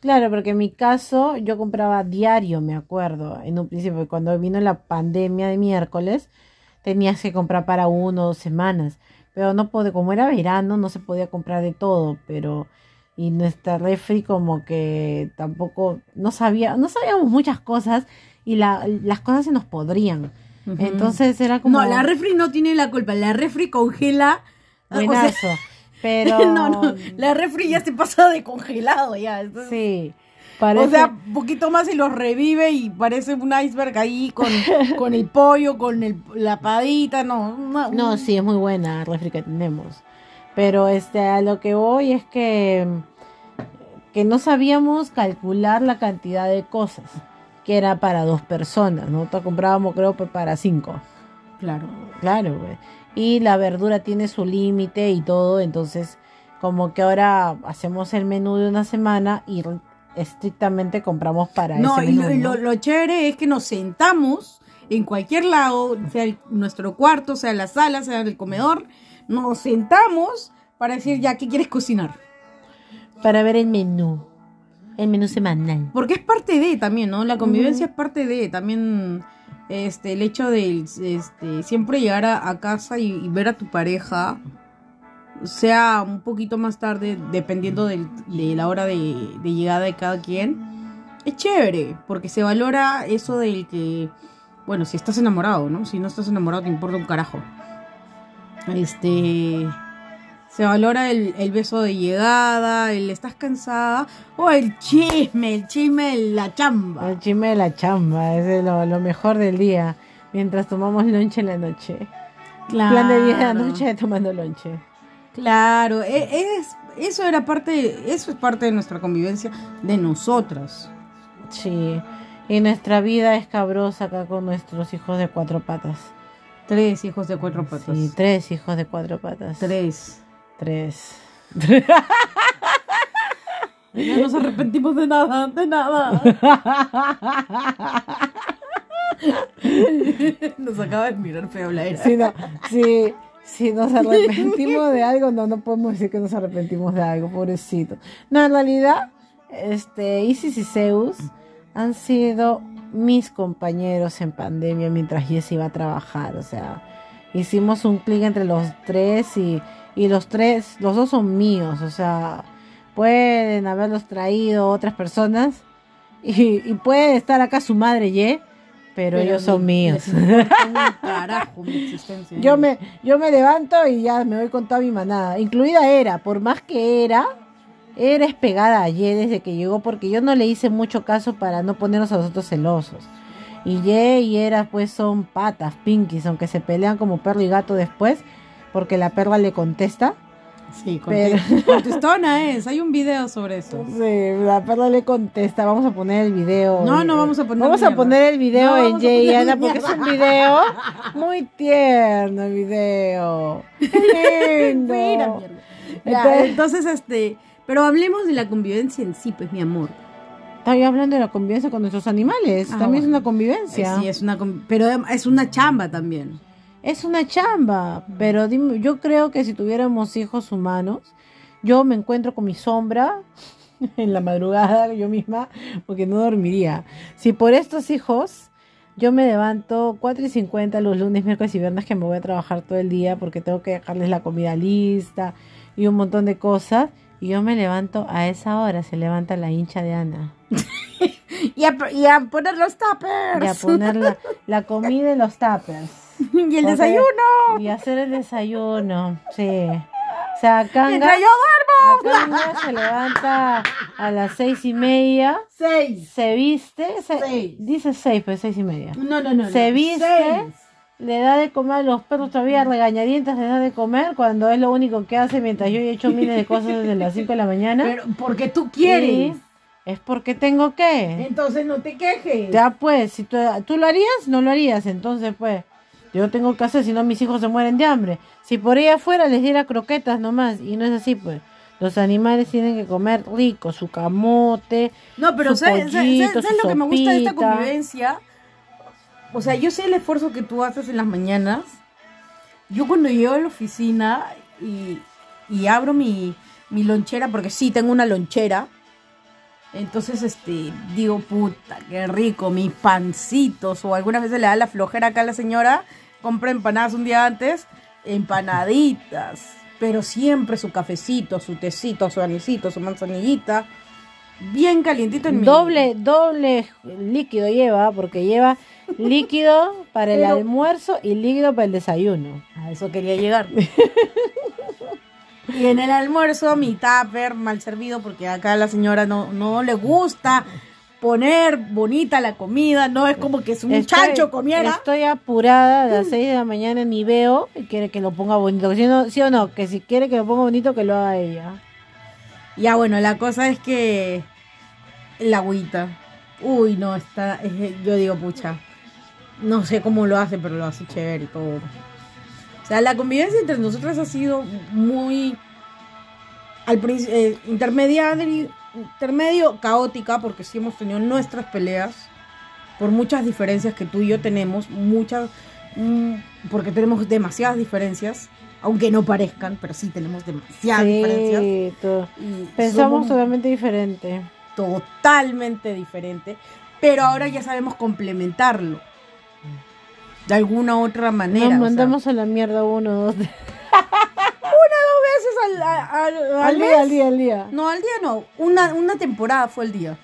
Claro, porque en mi caso yo compraba diario, me acuerdo, en un principio, cuando vino la pandemia de miércoles, tenías que comprar para uno o dos semanas, pero no pude, como era verano, no se podía comprar de todo, pero y nuestra refri como que tampoco, no sabía, no sabíamos muchas cosas y la, las cosas se nos podrían. Entonces era como
No, la refri no tiene la culpa. La refri congela. o sea,
buenazo, pero
no, no, la refri ya se pasa de congelado ya. Entonces,
sí,
O
parece
sea, un poquito más y los revive y parece un iceberg ahí con, con el pollo, con el, la padita, no. no,
No, sí, es muy buena la refri que tenemos. Pero este, a lo que voy es que, que no sabíamos calcular la cantidad de cosas que era para dos personas. Nosotros comprábamos, creo, que para cinco.
Claro.
Claro, güey. Y la verdura tiene su límite y todo. Entonces, como que ahora hacemos el menú de una semana y estrictamente compramos para
No,
ese
y
menú.
lo, y
¿no?
lo, lo chévere es que nos sentamos en cualquier lado, sea el- nuestro cuarto, sea la sala, sea el comedor, nos sentamos para decir ya, ¿qué quieres cocinar?
Para ver el menú. El menú semanal.
Porque es parte de también, ¿no? La convivencia es parte de también este el hecho de este, siempre llegar a, casa y, y ver a tu pareja, sea un poquito más tarde, dependiendo del- de la hora de, de llegada de cada quien, es chévere, porque se valora eso del que, bueno, si estás enamorado, ¿no? Si no estás enamorado te importa un carajo. Este... Se valora el, el beso de llegada, el estás cansada, o el chisme, el chisme de la chamba.
El chisme de la chamba, es lo, lo mejor del día. Mientras tomamos lonche en la noche. Plan de 10 de la noche tomando lonche.
Claro, e- es, eso era parte, eso es parte de nuestra convivencia de nosotras.
Sí. Y nuestra vida es cabrosa acá con nuestros hijos de cuatro patas.
Tres hijos de cuatro patas.
Sí, tres hijos de cuatro patas.
Tres.
Tres.
No nos arrepentimos de nada, de nada. Nos acaba de mirar feo la era.
Si, no, si, si nos arrepentimos de algo, no, no podemos decir que nos arrepentimos de algo, pobrecito. No, en realidad, este, Isis y Zeus han sido mis compañeros en pandemia mientras Jess iba a trabajar. O sea, hicimos un clic entre los tres y, y los tres, los dos son míos. O sea, pueden haberlos traído otras personas y, y puede estar acá su madre, Ye, pero, ellos son
ni-
míos.
carajo mi existencia.
Yo me, yo me levanto y ya me voy con toda mi manada, incluida Era, por más que Era, Era es pegada a Ye desde que llegó, porque yo no le hice mucho caso para no ponernos a nosotros celosos. Y Ye y Era pues son patas, pinkies, aunque se pelean como perro y gato después, porque la perra le contesta.
Sí, contestona es. Hay un video sobre eso.
Sí, la perra le contesta, vamos a poner el video.
No, no vamos a poner
Vamos a poner el video
No,
en Jay y
poner
Ana porque es un video muy tierno el video. Qué lindo.
Mira. Ya,
Entonces-
este, pero hablemos de la convivencia en sí, pues, mi amor.
Estoy hablando de la convivencia con nuestros animales.
Ah,
también es una convivencia.
Sí, es una, pero es una chamba también.
Es una chamba. Pero dime, yo creo que si tuviéramos hijos humanos, yo me encuentro con mi sombra en la madrugada, yo misma, porque no dormiría. Si por estos hijos yo me levanto 4 y 50 los lunes, miércoles y viernes que me voy a trabajar todo el día porque tengo que dejarles la comida lista y un montón de cosas. Y yo me levanto a esa hora, se levanta la hincha de Ana.
Y a, y a poner los tuppers.
Y a poner la, la comida en los tuppers.
y el desayuno.
Y hacer el desayuno, sí. O sea, Kanga,
yo duermo.
Kanga se levanta a las seis y media,
Seis.
se viste, se-
Seis.
dice seis, pues seis y media.
No, no, no.
Se
no.
viste,
Seis.
le da de comer a los perros todavía regañadientes, le da de comer cuando es lo único que hace mientras yo he hecho miles de cosas desde las 5 de la mañana.
Pero porque tú quieres.
Y es porque tengo que.
Entonces no te quejes.
Ya pues, si tú, tú lo harías, no lo harías, entonces pues, yo tengo que hacer, si no mis hijos se mueren de hambre. Si por ella afuera les diera croquetas nomás, y no es así pues. Los animales tienen que comer rico, su camote.
No, pero
su
¿sabes, sabes-
pollito,
sabes
su
lo que me gusta de esta convivencia? O sea, yo sé el esfuerzo que tú haces en las mañanas. Yo cuando llego a la oficina y, y abro mi, mi lonchera, porque sí, tengo una lonchera. Entonces, este, digo, puta, qué rico, mis pancitos. O algunas veces le da la flojera acá a la señora, compra empanadas un día antes, empanaditas. Pero siempre su cafecito, su tecito, su anisito, su manzanillita. Bien calientito en mi...
Doble, doble líquido lleva, porque lleva líquido para el
Pero-
almuerzo y líquido para el desayuno.
A eso quería llegar. y en el almuerzo mi tupper mal servido porque acá a la señora no, no le gusta poner bonita la comida, no es como que su muchacho comiera.
Estoy apurada a las 6 de la mañana ni veo y quiere que lo ponga bonito. ¿Sí o, no, sí o no? Que si quiere que lo ponga bonito, que lo haga ella.
Ya bueno, la cosa es que la agüita. Uy, no, está, es- yo digo, pucha, no sé cómo lo hace, pero lo hace chévere y todo. O sea, la convivencia entre nosotras ha sido muy al eh, intermediario, intermedio caótica, porque sí hemos tenido nuestras peleas por muchas diferencias que tú y yo tenemos, muchas, mm, porque tenemos demasiadas diferencias, aunque no parezcan, pero sí tenemos demasiadas diferencias.
Sí, todo.
y
Pensamos totalmente diferente.
totalmente diferente, pero ahora ya sabemos complementarlo de alguna otra manera.
Nos
sea,
mandamos a la mierda uno, dos, tres.
dos veces al, al- al
Al
mes.
día, al día, al día.
No, al día no, una, una temporada fue el día.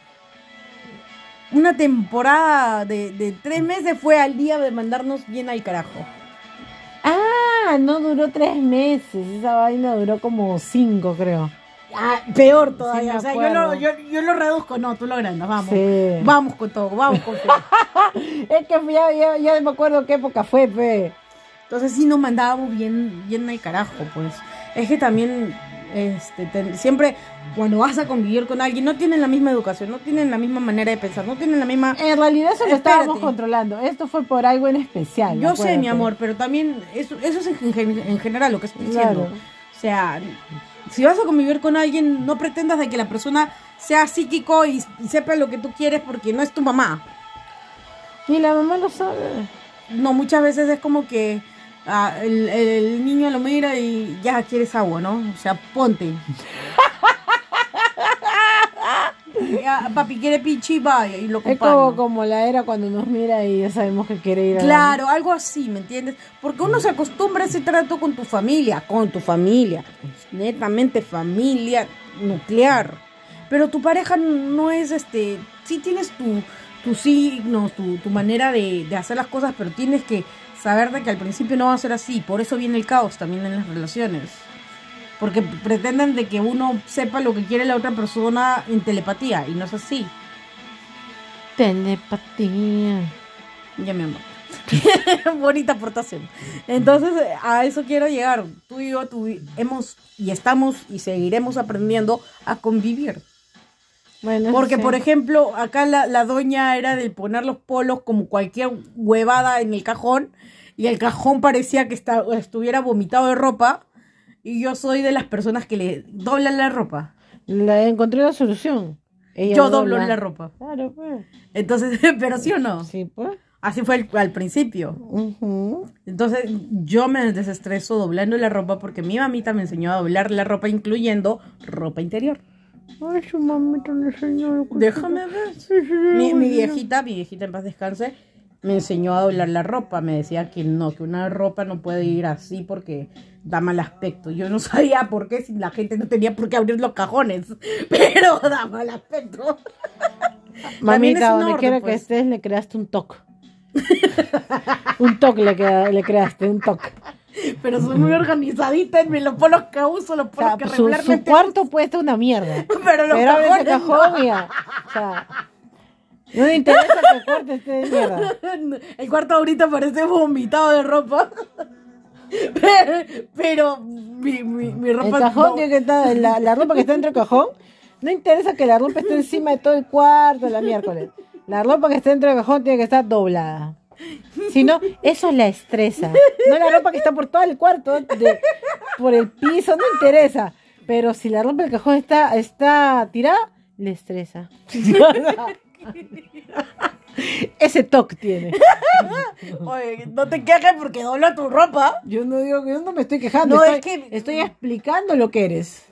Una temporada de, de tres meses fue al día de mandarnos bien al carajo.
Ah, no duró tres meses. Esa vaina duró como cinco, creo.
Ah, peor
Sí,
todavía.
me
o sea, yo lo, yo, yo lo reduzco, no, tú lo agrandas, vamos.
Sí.
Vamos con todo, vamos con todo.
Es que ya, ya, ya me acuerdo qué época fue, pe.
Entonces sí nos mandábamos bien, bien al carajo, pues. Es que también, este, te- siempre cuando vas a convivir con alguien, no tienen la misma educación, no tienen la misma manera de pensar, no tienen la misma...
En realidad eso lo
Espérate.
estábamos controlando. Esto fue por algo en especial.
Yo sé, mi amor, pero también eso, eso es en, en general lo que estoy diciendo.
Claro.
O sea, si vas a convivir con alguien, no pretendas de que la persona sea psíquico y, y sepa lo que tú quieres porque no es tu mamá.
Ni la mamá lo sabe.
No, muchas veces es como que ah, el, el niño lo mira y ya quieres agua, ¿no? O sea, ponte. Ya, papi quiere pichi, vaya y lo
Es como, como la era cuando nos mira y ya sabemos que quiere ir a la-
Claro, algo así, ¿me entiendes? Porque uno se acostumbra a ese trato con tu familia, con tu familia, netamente familia nuclear. Pero tu pareja no es este, sí tienes tu, tus signos, tu, tu manera de, de hacer las cosas, pero tienes que saber de que al principio no va a ser así. Por eso viene el caos también en las relaciones. Porque pretenden de que uno sepa lo que quiere la otra persona en telepatía, y no es así.
Telepatía.
Ya mi amor. Bonita aportación. Entonces, a eso quiero llegar. Tú y yo tuvi- hemos y estamos y seguiremos aprendiendo a convivir.
Bueno,
Porque,
sí.
por ejemplo, acá la, la doña era del poner los polos como cualquier huevada en el cajón y el cajón parecía que esta- estuviera vomitado de ropa. Y yo soy de las personas que le doblan la ropa.
La, encontré la solución. Ella
yo doblo la ropa.
Claro, pues.
Entonces, pero sí o no.
Sí, pues.
Así fue el- al principio. Entonces yo me desestreso doblando la ropa porque mi mamita me enseñó a doblar la ropa incluyendo ropa interior.
Ay, su mamita le enseñó.
Déjame ver. Mi, mi viejita, mi viejita en paz descanse, me enseñó a doblar la ropa. Me decía que no, que una ropa no puede ir así porque da mal aspecto. Yo no sabía por qué, si la gente no tenía por qué abrir los cajones, pero da mal aspecto.
Mamita,
un
donde
orden,
quiera que
pues.
estés, le creaste un toque. un toque le, creaste, un toque.
Pero soy muy organizadita en los polos que uso, los
O
polos
sea,
que
su, su
regularmente
cuarto puede estar una mierda.
Pero los
Pero
cajones no.
cajón, mira. O sea, no le interesa que el cuarto esté de mierda.
El cuarto ahorita parece vomitado de ropa. Pero mi, mi, mi
El
ropa
cajón
no.
tiene que estar, la, la ropa que está dentro del cajón, no interesa que la ropa esté encima de todo el cuarto la miércoles. La ropa que está dentro del cajón tiene que estar doblada. Si no, eso la estresa. No la ropa que está por todo el cuarto, de- por el piso, no interesa. Pero si la ropa del cajón está, está tirada, le estresa. Ese toque tiene.
Oye, no te quejes porque dobla tu ropa.
Yo no digo, yo no me estoy quejando.
No,
estoy,
es que-
estoy explicando lo que eres.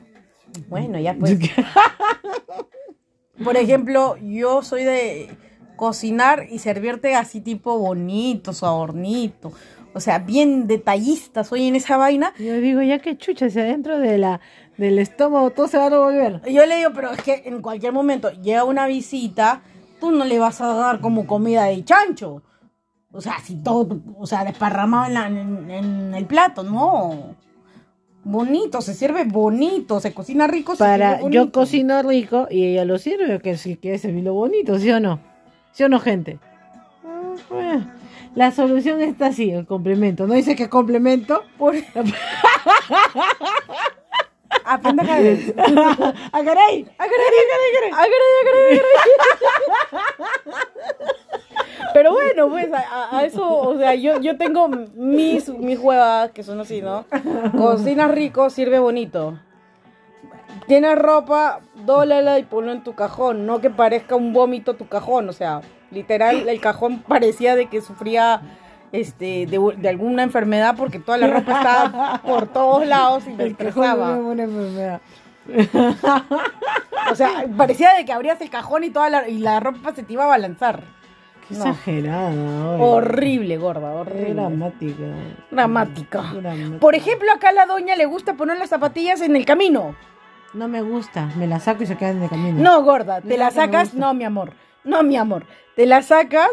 Bueno, ya pues. Por ejemplo, yo soy de cocinar y servirte así tipo bonito, su adornito. O sea, bien detallista soy en esa vaina.
Yo digo, ya que chucha, si adentro de la, del estómago todo se va a revolver.
Yo le digo, pero es que en cualquier momento llega una visita, tú no le vas a dar como comida de chancho. O sea, si todo, o sea, desparramado en, la- en- en el plato, no. Bonito, se sirve bonito, se cocina rico. se
Para,
sirve
yo cocino rico y ella lo sirve, que si quiere servirlo bonito, ¿sí o no? ¿Sí o no, gente? Ah, bueno. La solución está así, el complemento. ¿No dice que complemento?
Por... Aprende a caer.
¡Ah, caray! ¡Ah, caray!
Pero bueno, pues a, a- a eso, o sea, yo, yo tengo mis, mis huevas que son así, ¿no? Cocina rico, sirve bonito. Tienes ropa, dólala y ponlo en tu cajón, no que parezca un vómito tu cajón, o sea, literal el cajón parecía de que sufría este de, de alguna enfermedad porque toda la ropa estaba por todos lados y me
El
estresaba.
no es una enfermedad.
O sea, parecía de que abrías el cajón y toda la, y la ropa se te iba a balanzar.
Qué
No.
exagerada. oye.
Horrible, gorda, horrible.
dramática.
Dramática.
Dramática.
Por ejemplo, acá a la doña le gusta poner las zapatillas en el camino.
No me gusta, me la saco y se quedan en el camino.
No, gorda, te
Mira
la
que me
sacas. No, mi amor. No, mi amor. Te la sacas,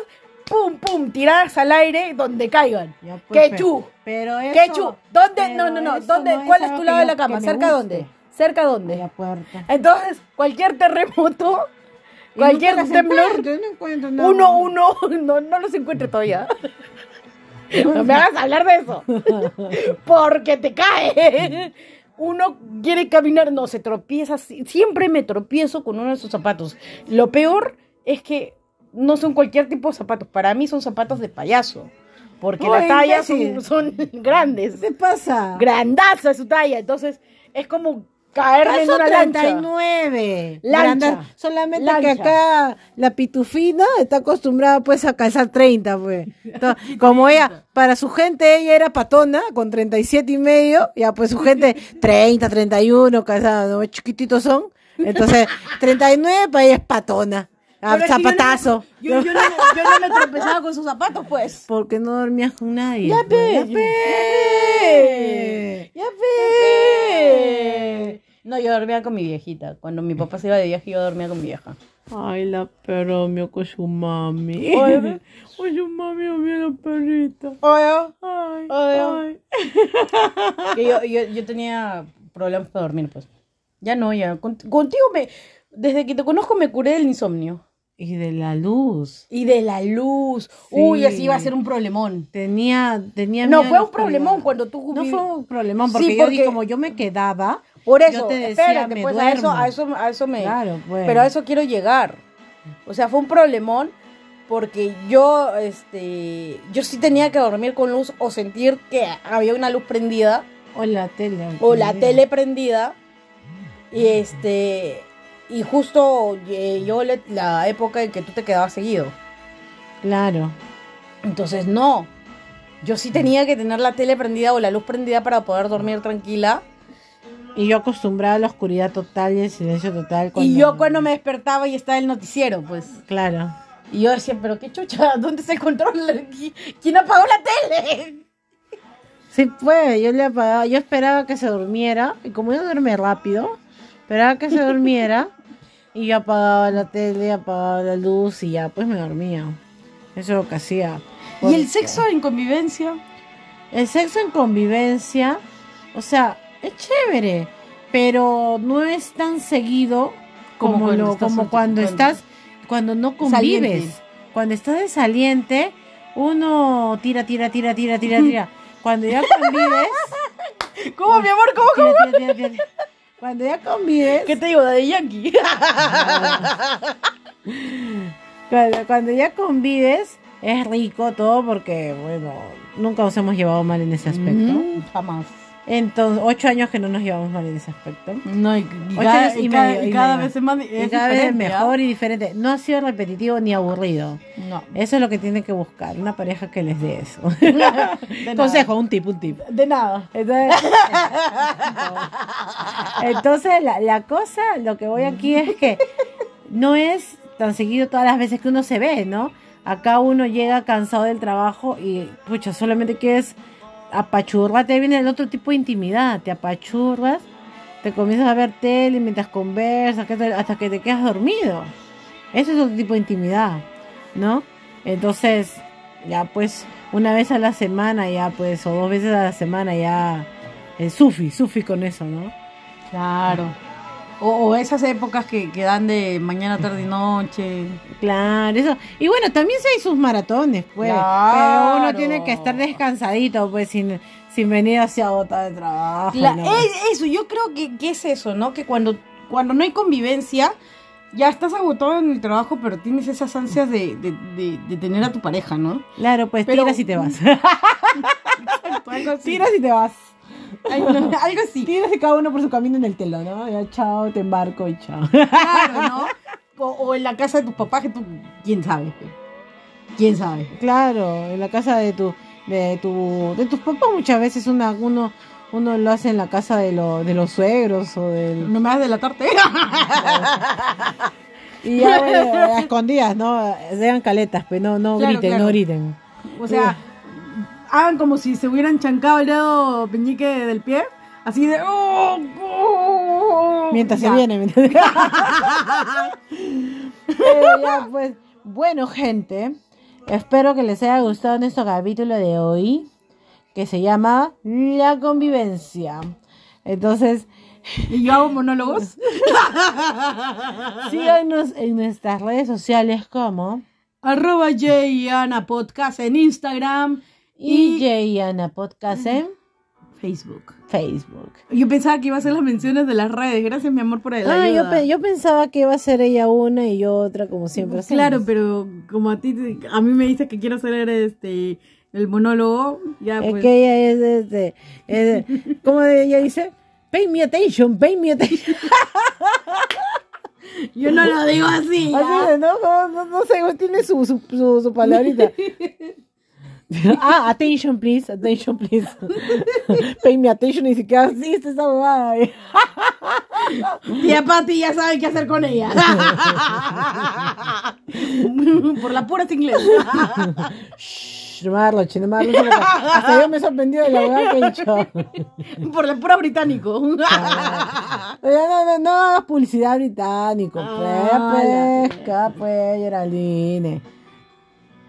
pum, pum, tiradas al aire donde caigan.
Ya, pues,
¡Qué
pe-
chu!
Pero eso.
¿Dónde?
pero
No, no, no. ¿Dónde?
no
¿Cuál es tu lado de la cama? ¿Cerca dónde? ¿Cerca
De
dónde?
la puerta.
Entonces, cualquier terremoto,
Y
cualquier temblor,
yo no encuentro nada.
uno, uno, no, no los encuentro todavía. No me hagas hablar de eso. Porque te cae. Uno quiere caminar, no, se tropieza. si- Siempre me tropiezo con uno de esos zapatos. Lo peor es que no son cualquier tipo de zapatos. Para mí son zapatos de payaso. Porque
Oye,
la talla son, son grandes.
¿Qué pasa?
Grandaza su talla. Entonces es como caerme en una lancha.
39.
Lancha.
Granda- Solamente que
Lancha.
acá la pitufina está acostumbrada pues a calzar 30, pues. Entonces, como ella, para su gente ella era patona con 37 y medio, ya pues su gente 30, 31, calzada, chiquititos son. Entonces, 39 para ella es patona. Ah,
Pero es que yo no
zapatazo.
Yo, yo no, me- yo no me tropezaba con sus zapatos, pues.
Porque no dormías con nadie.
Ya pe,
ya
ya
pe.
Ya ve. No, yo dormía con mi viejita. Cuando mi papá se iba de viaje, yo dormía con mi vieja.
Ay, la perro con su mami.
Oye.
Con su mami, mira la perrita.
Oye,
Ay,
Oye.
ay.
que yo, yo, yo tenía problemas para dormir, pues. Ya no, ya. Cont- Contigo me. Desde que te conozco me curé del insomnio.
Y de la luz.
Y de la luz. Uy, así iba a ser un problemón.
Tenía, tenía
No, fue un problemón cuando tú
No fue un problemón,
Sí,
porque, yo
porque-
di- como yo me quedaba,
Por
Yo
eso,
te decía,
espérate,
me
pues a eso, a eso, a eso me.
Claro, pues.
Pero a eso quiero llegar. O sea, fue un problemón porque yo, este, yo sí tenía que dormir con luz o sentir que había una luz prendida
o la tele.
o la tele prendida y este y justo eh, llegó la- la época en que tú te quedabas seguido.
Claro.
Entonces no, yo sí tenía que tener la tele prendida o la luz prendida para poder dormir tranquila.
Y yo acostumbrada a la oscuridad total y el silencio total.
Y yo cuando me despertaba y estaba el noticiero, pues.
Claro.
Y yo decía, pero qué chucha, ¿dónde está el control? ¿Qui- ¿Quién apagó la tele?
Sí, pues, yo le apagaba, yo esperaba que se durmiera, y como yo duerme rápido, esperaba que se durmiera, y yo apagaba la tele, apagaba la luz, y ya, pues me dormía. Eso es lo que hacía.
¿Y el sexo en convivencia?
El sexo en convivencia, o sea, es chévere, pero no es tan seguido
Como cuando
lo,
estás
como cuando estás, cuando no convives.
Saliente.
Cuando estás de saliente, uno tira, tira, tira, tira, tira, tira. Cuando ya convives,
¿Cómo, mi amor? ¿Cómo?
tira, tira, tira, tira. Cuando ya convives,
¿Qué te digo, de Yankee?
cuando, cuando ya convives, es rico todo porque, bueno, nunca nos hemos llevado mal en ese aspecto.
Mm, jamás.
Entonces, ocho años que no nos llevamos mal en ese aspecto.
No, y, y cada,
y
y cada-
medio,
y
y
cada
medio.
vez es más es
cada vez
¿ah?
mejor y diferente. No ha sido repetitivo ni aburrido.
No.
Eso es lo que tienen que buscar, una pareja que les dé eso.
De nada.
Consejo, un tip, un tip.
De nada.
Entonces, entonces la, la cosa, lo que voy aquí es que no es tan seguido todas las veces que uno se ve, ¿no? Acá uno llega cansado del trabajo y, pucha, solamente quieres apachurrarte, viene el otro tipo de intimidad, te apachurras, te comienzas a ver tele mientras conversas, hasta que te quedas dormido. Eso es otro tipo de intimidad, ¿no? Entonces, ya pues, una vez a la semana, ya pues, o dos veces a la semana, ya, el sufi, sufi con eso, ¿no?
Claro. O, o esas épocas que, que dan de mañana, tarde y noche.
Claro, eso. Y bueno, también se hay sus maratones, pues.
Claro.
Pero uno tiene que estar descansadito, pues, sin, sin venir así agotado de trabajo.
La-
¿no?
es eso, yo creo que, que es eso, ¿no? Que cuando, cuando no hay convivencia, ya estás agotado en el trabajo, pero tienes esas ansias de, de, de, de tener a tu pareja, ¿no?
Claro, pues
Pero-
tiras y te vas.
Algo así.
tiras y te vas.
Ay, no, algo así.
Y cada uno por su camino en el telón, ¿no? Ya, chao, te embarco y chao.
Claro, ¿no? O, o en la casa de tus papás, que tú, quién sabe. ¿Quién sabe?
Claro, en la casa de tu, de tu, de tus papás muchas veces una, uno, uno lo hace en la casa de, lo, de los suegros o del,
No me vas a delatarte.
y ya bueno, a escondidas, ¿no? Sean caletas, pero no, no
Claro,
griten,
claro.
no griten.
O sea, hagan como si se hubieran chancado el dedo peñique del pie. Así de. "Oh, oh".
Mientras
Ya.
se viene. mientras- ya, pues, bueno, gente, espero que les haya gustado nuestro capítulo de hoy, que se llama La convivencia. Entonces,
Y yo hago monólogos.
síganos en nuestras redes sociales como
Arroba Ana Podcast en Instagram y,
y Ana Podcast en
Facebook.
Facebook.
Yo pensaba que iba a hacer las menciones de las redes. Gracias, mi amor, por el
Ah, yo, pe- yo pensaba que iba a ser ella una y yo otra, como siempre. hacemos.
Claro, pero como a ti, a mí me dices que quiero hacer este el monólogo, ya
Es
pues.
que ella es este, es, ¿cómo ella dice? Pay me attention, pay me attention.
Yo no lo digo así. ¿ya?
Así de, ¿no? Como, no, no sé, tiene su, su, su, su palabrita. ah, attention please, attention please. pay me attention y se queda así, está esa.
Tía Pati ya sabe qué hacer con ella. Por la pura inglés.
Shh, no Marlo, che, no Marlo, che, Hasta yo me he sorprendido de la huevada que he.
Por la pura británico.
No, no, no hagas publicidad británico,
Ah,
pues, pesca, pues, Geraldine.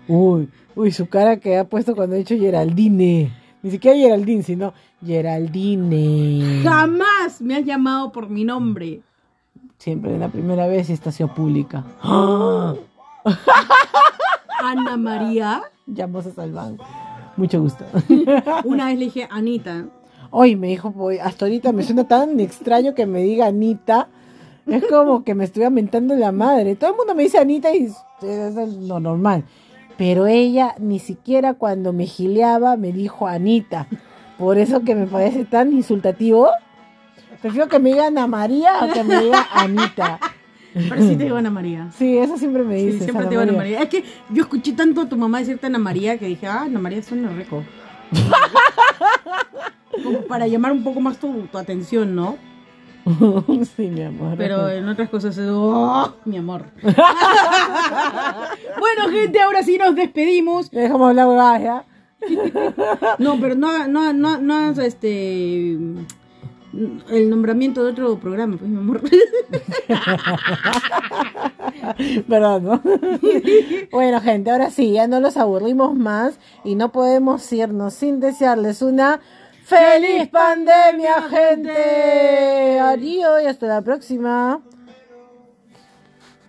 Uy, uy, su cara que ha puesto cuando he dicho Geraldine. Ni siquiera Geraldine, sino Geraldine.
Jamás me has llamado por mi nombre.
Siempre la primera vez y esta ha sido pública. ¡Ah!
Ana María.
Llamó a Salván. Mucho gusto.
Una vez le dije Anita.
Hoy me dijo, "Voy, hasta ahorita me suena tan extraño que me diga Anita. Es como que me estuviera mentando la madre. Todo el mundo me dice Anita y eso es lo normal. Pero ella ni siquiera cuando me gileaba me dijo Anita. Por eso que me parece tan insultativo. Prefiero que me diga Ana María o que me diga Anita.
Pero sí te digo Ana María.
Sí, eso siempre me
Sí,
dice.
siempre te digo Ana María. Es que yo escuché tanto a tu mamá decirte Ana María que dije, ah, Ana María suena rico. Como para llamar un poco más tu, tu atención, ¿no?
sí, mi amor.
Pero en otras cosas es, oh, mi amor. bueno, gente, ahora sí nos despedimos.
Dejamos hablar huevadas, ¿ya?
No, pero no, no, no, no este el nombramiento de otro programa, pues mi amor.
¿Verdad, no? bueno, gente, ahora sí, ya no los aburrimos más y no podemos irnos sin desearles una feliz pandemia, gente. Adiós y hasta la próxima.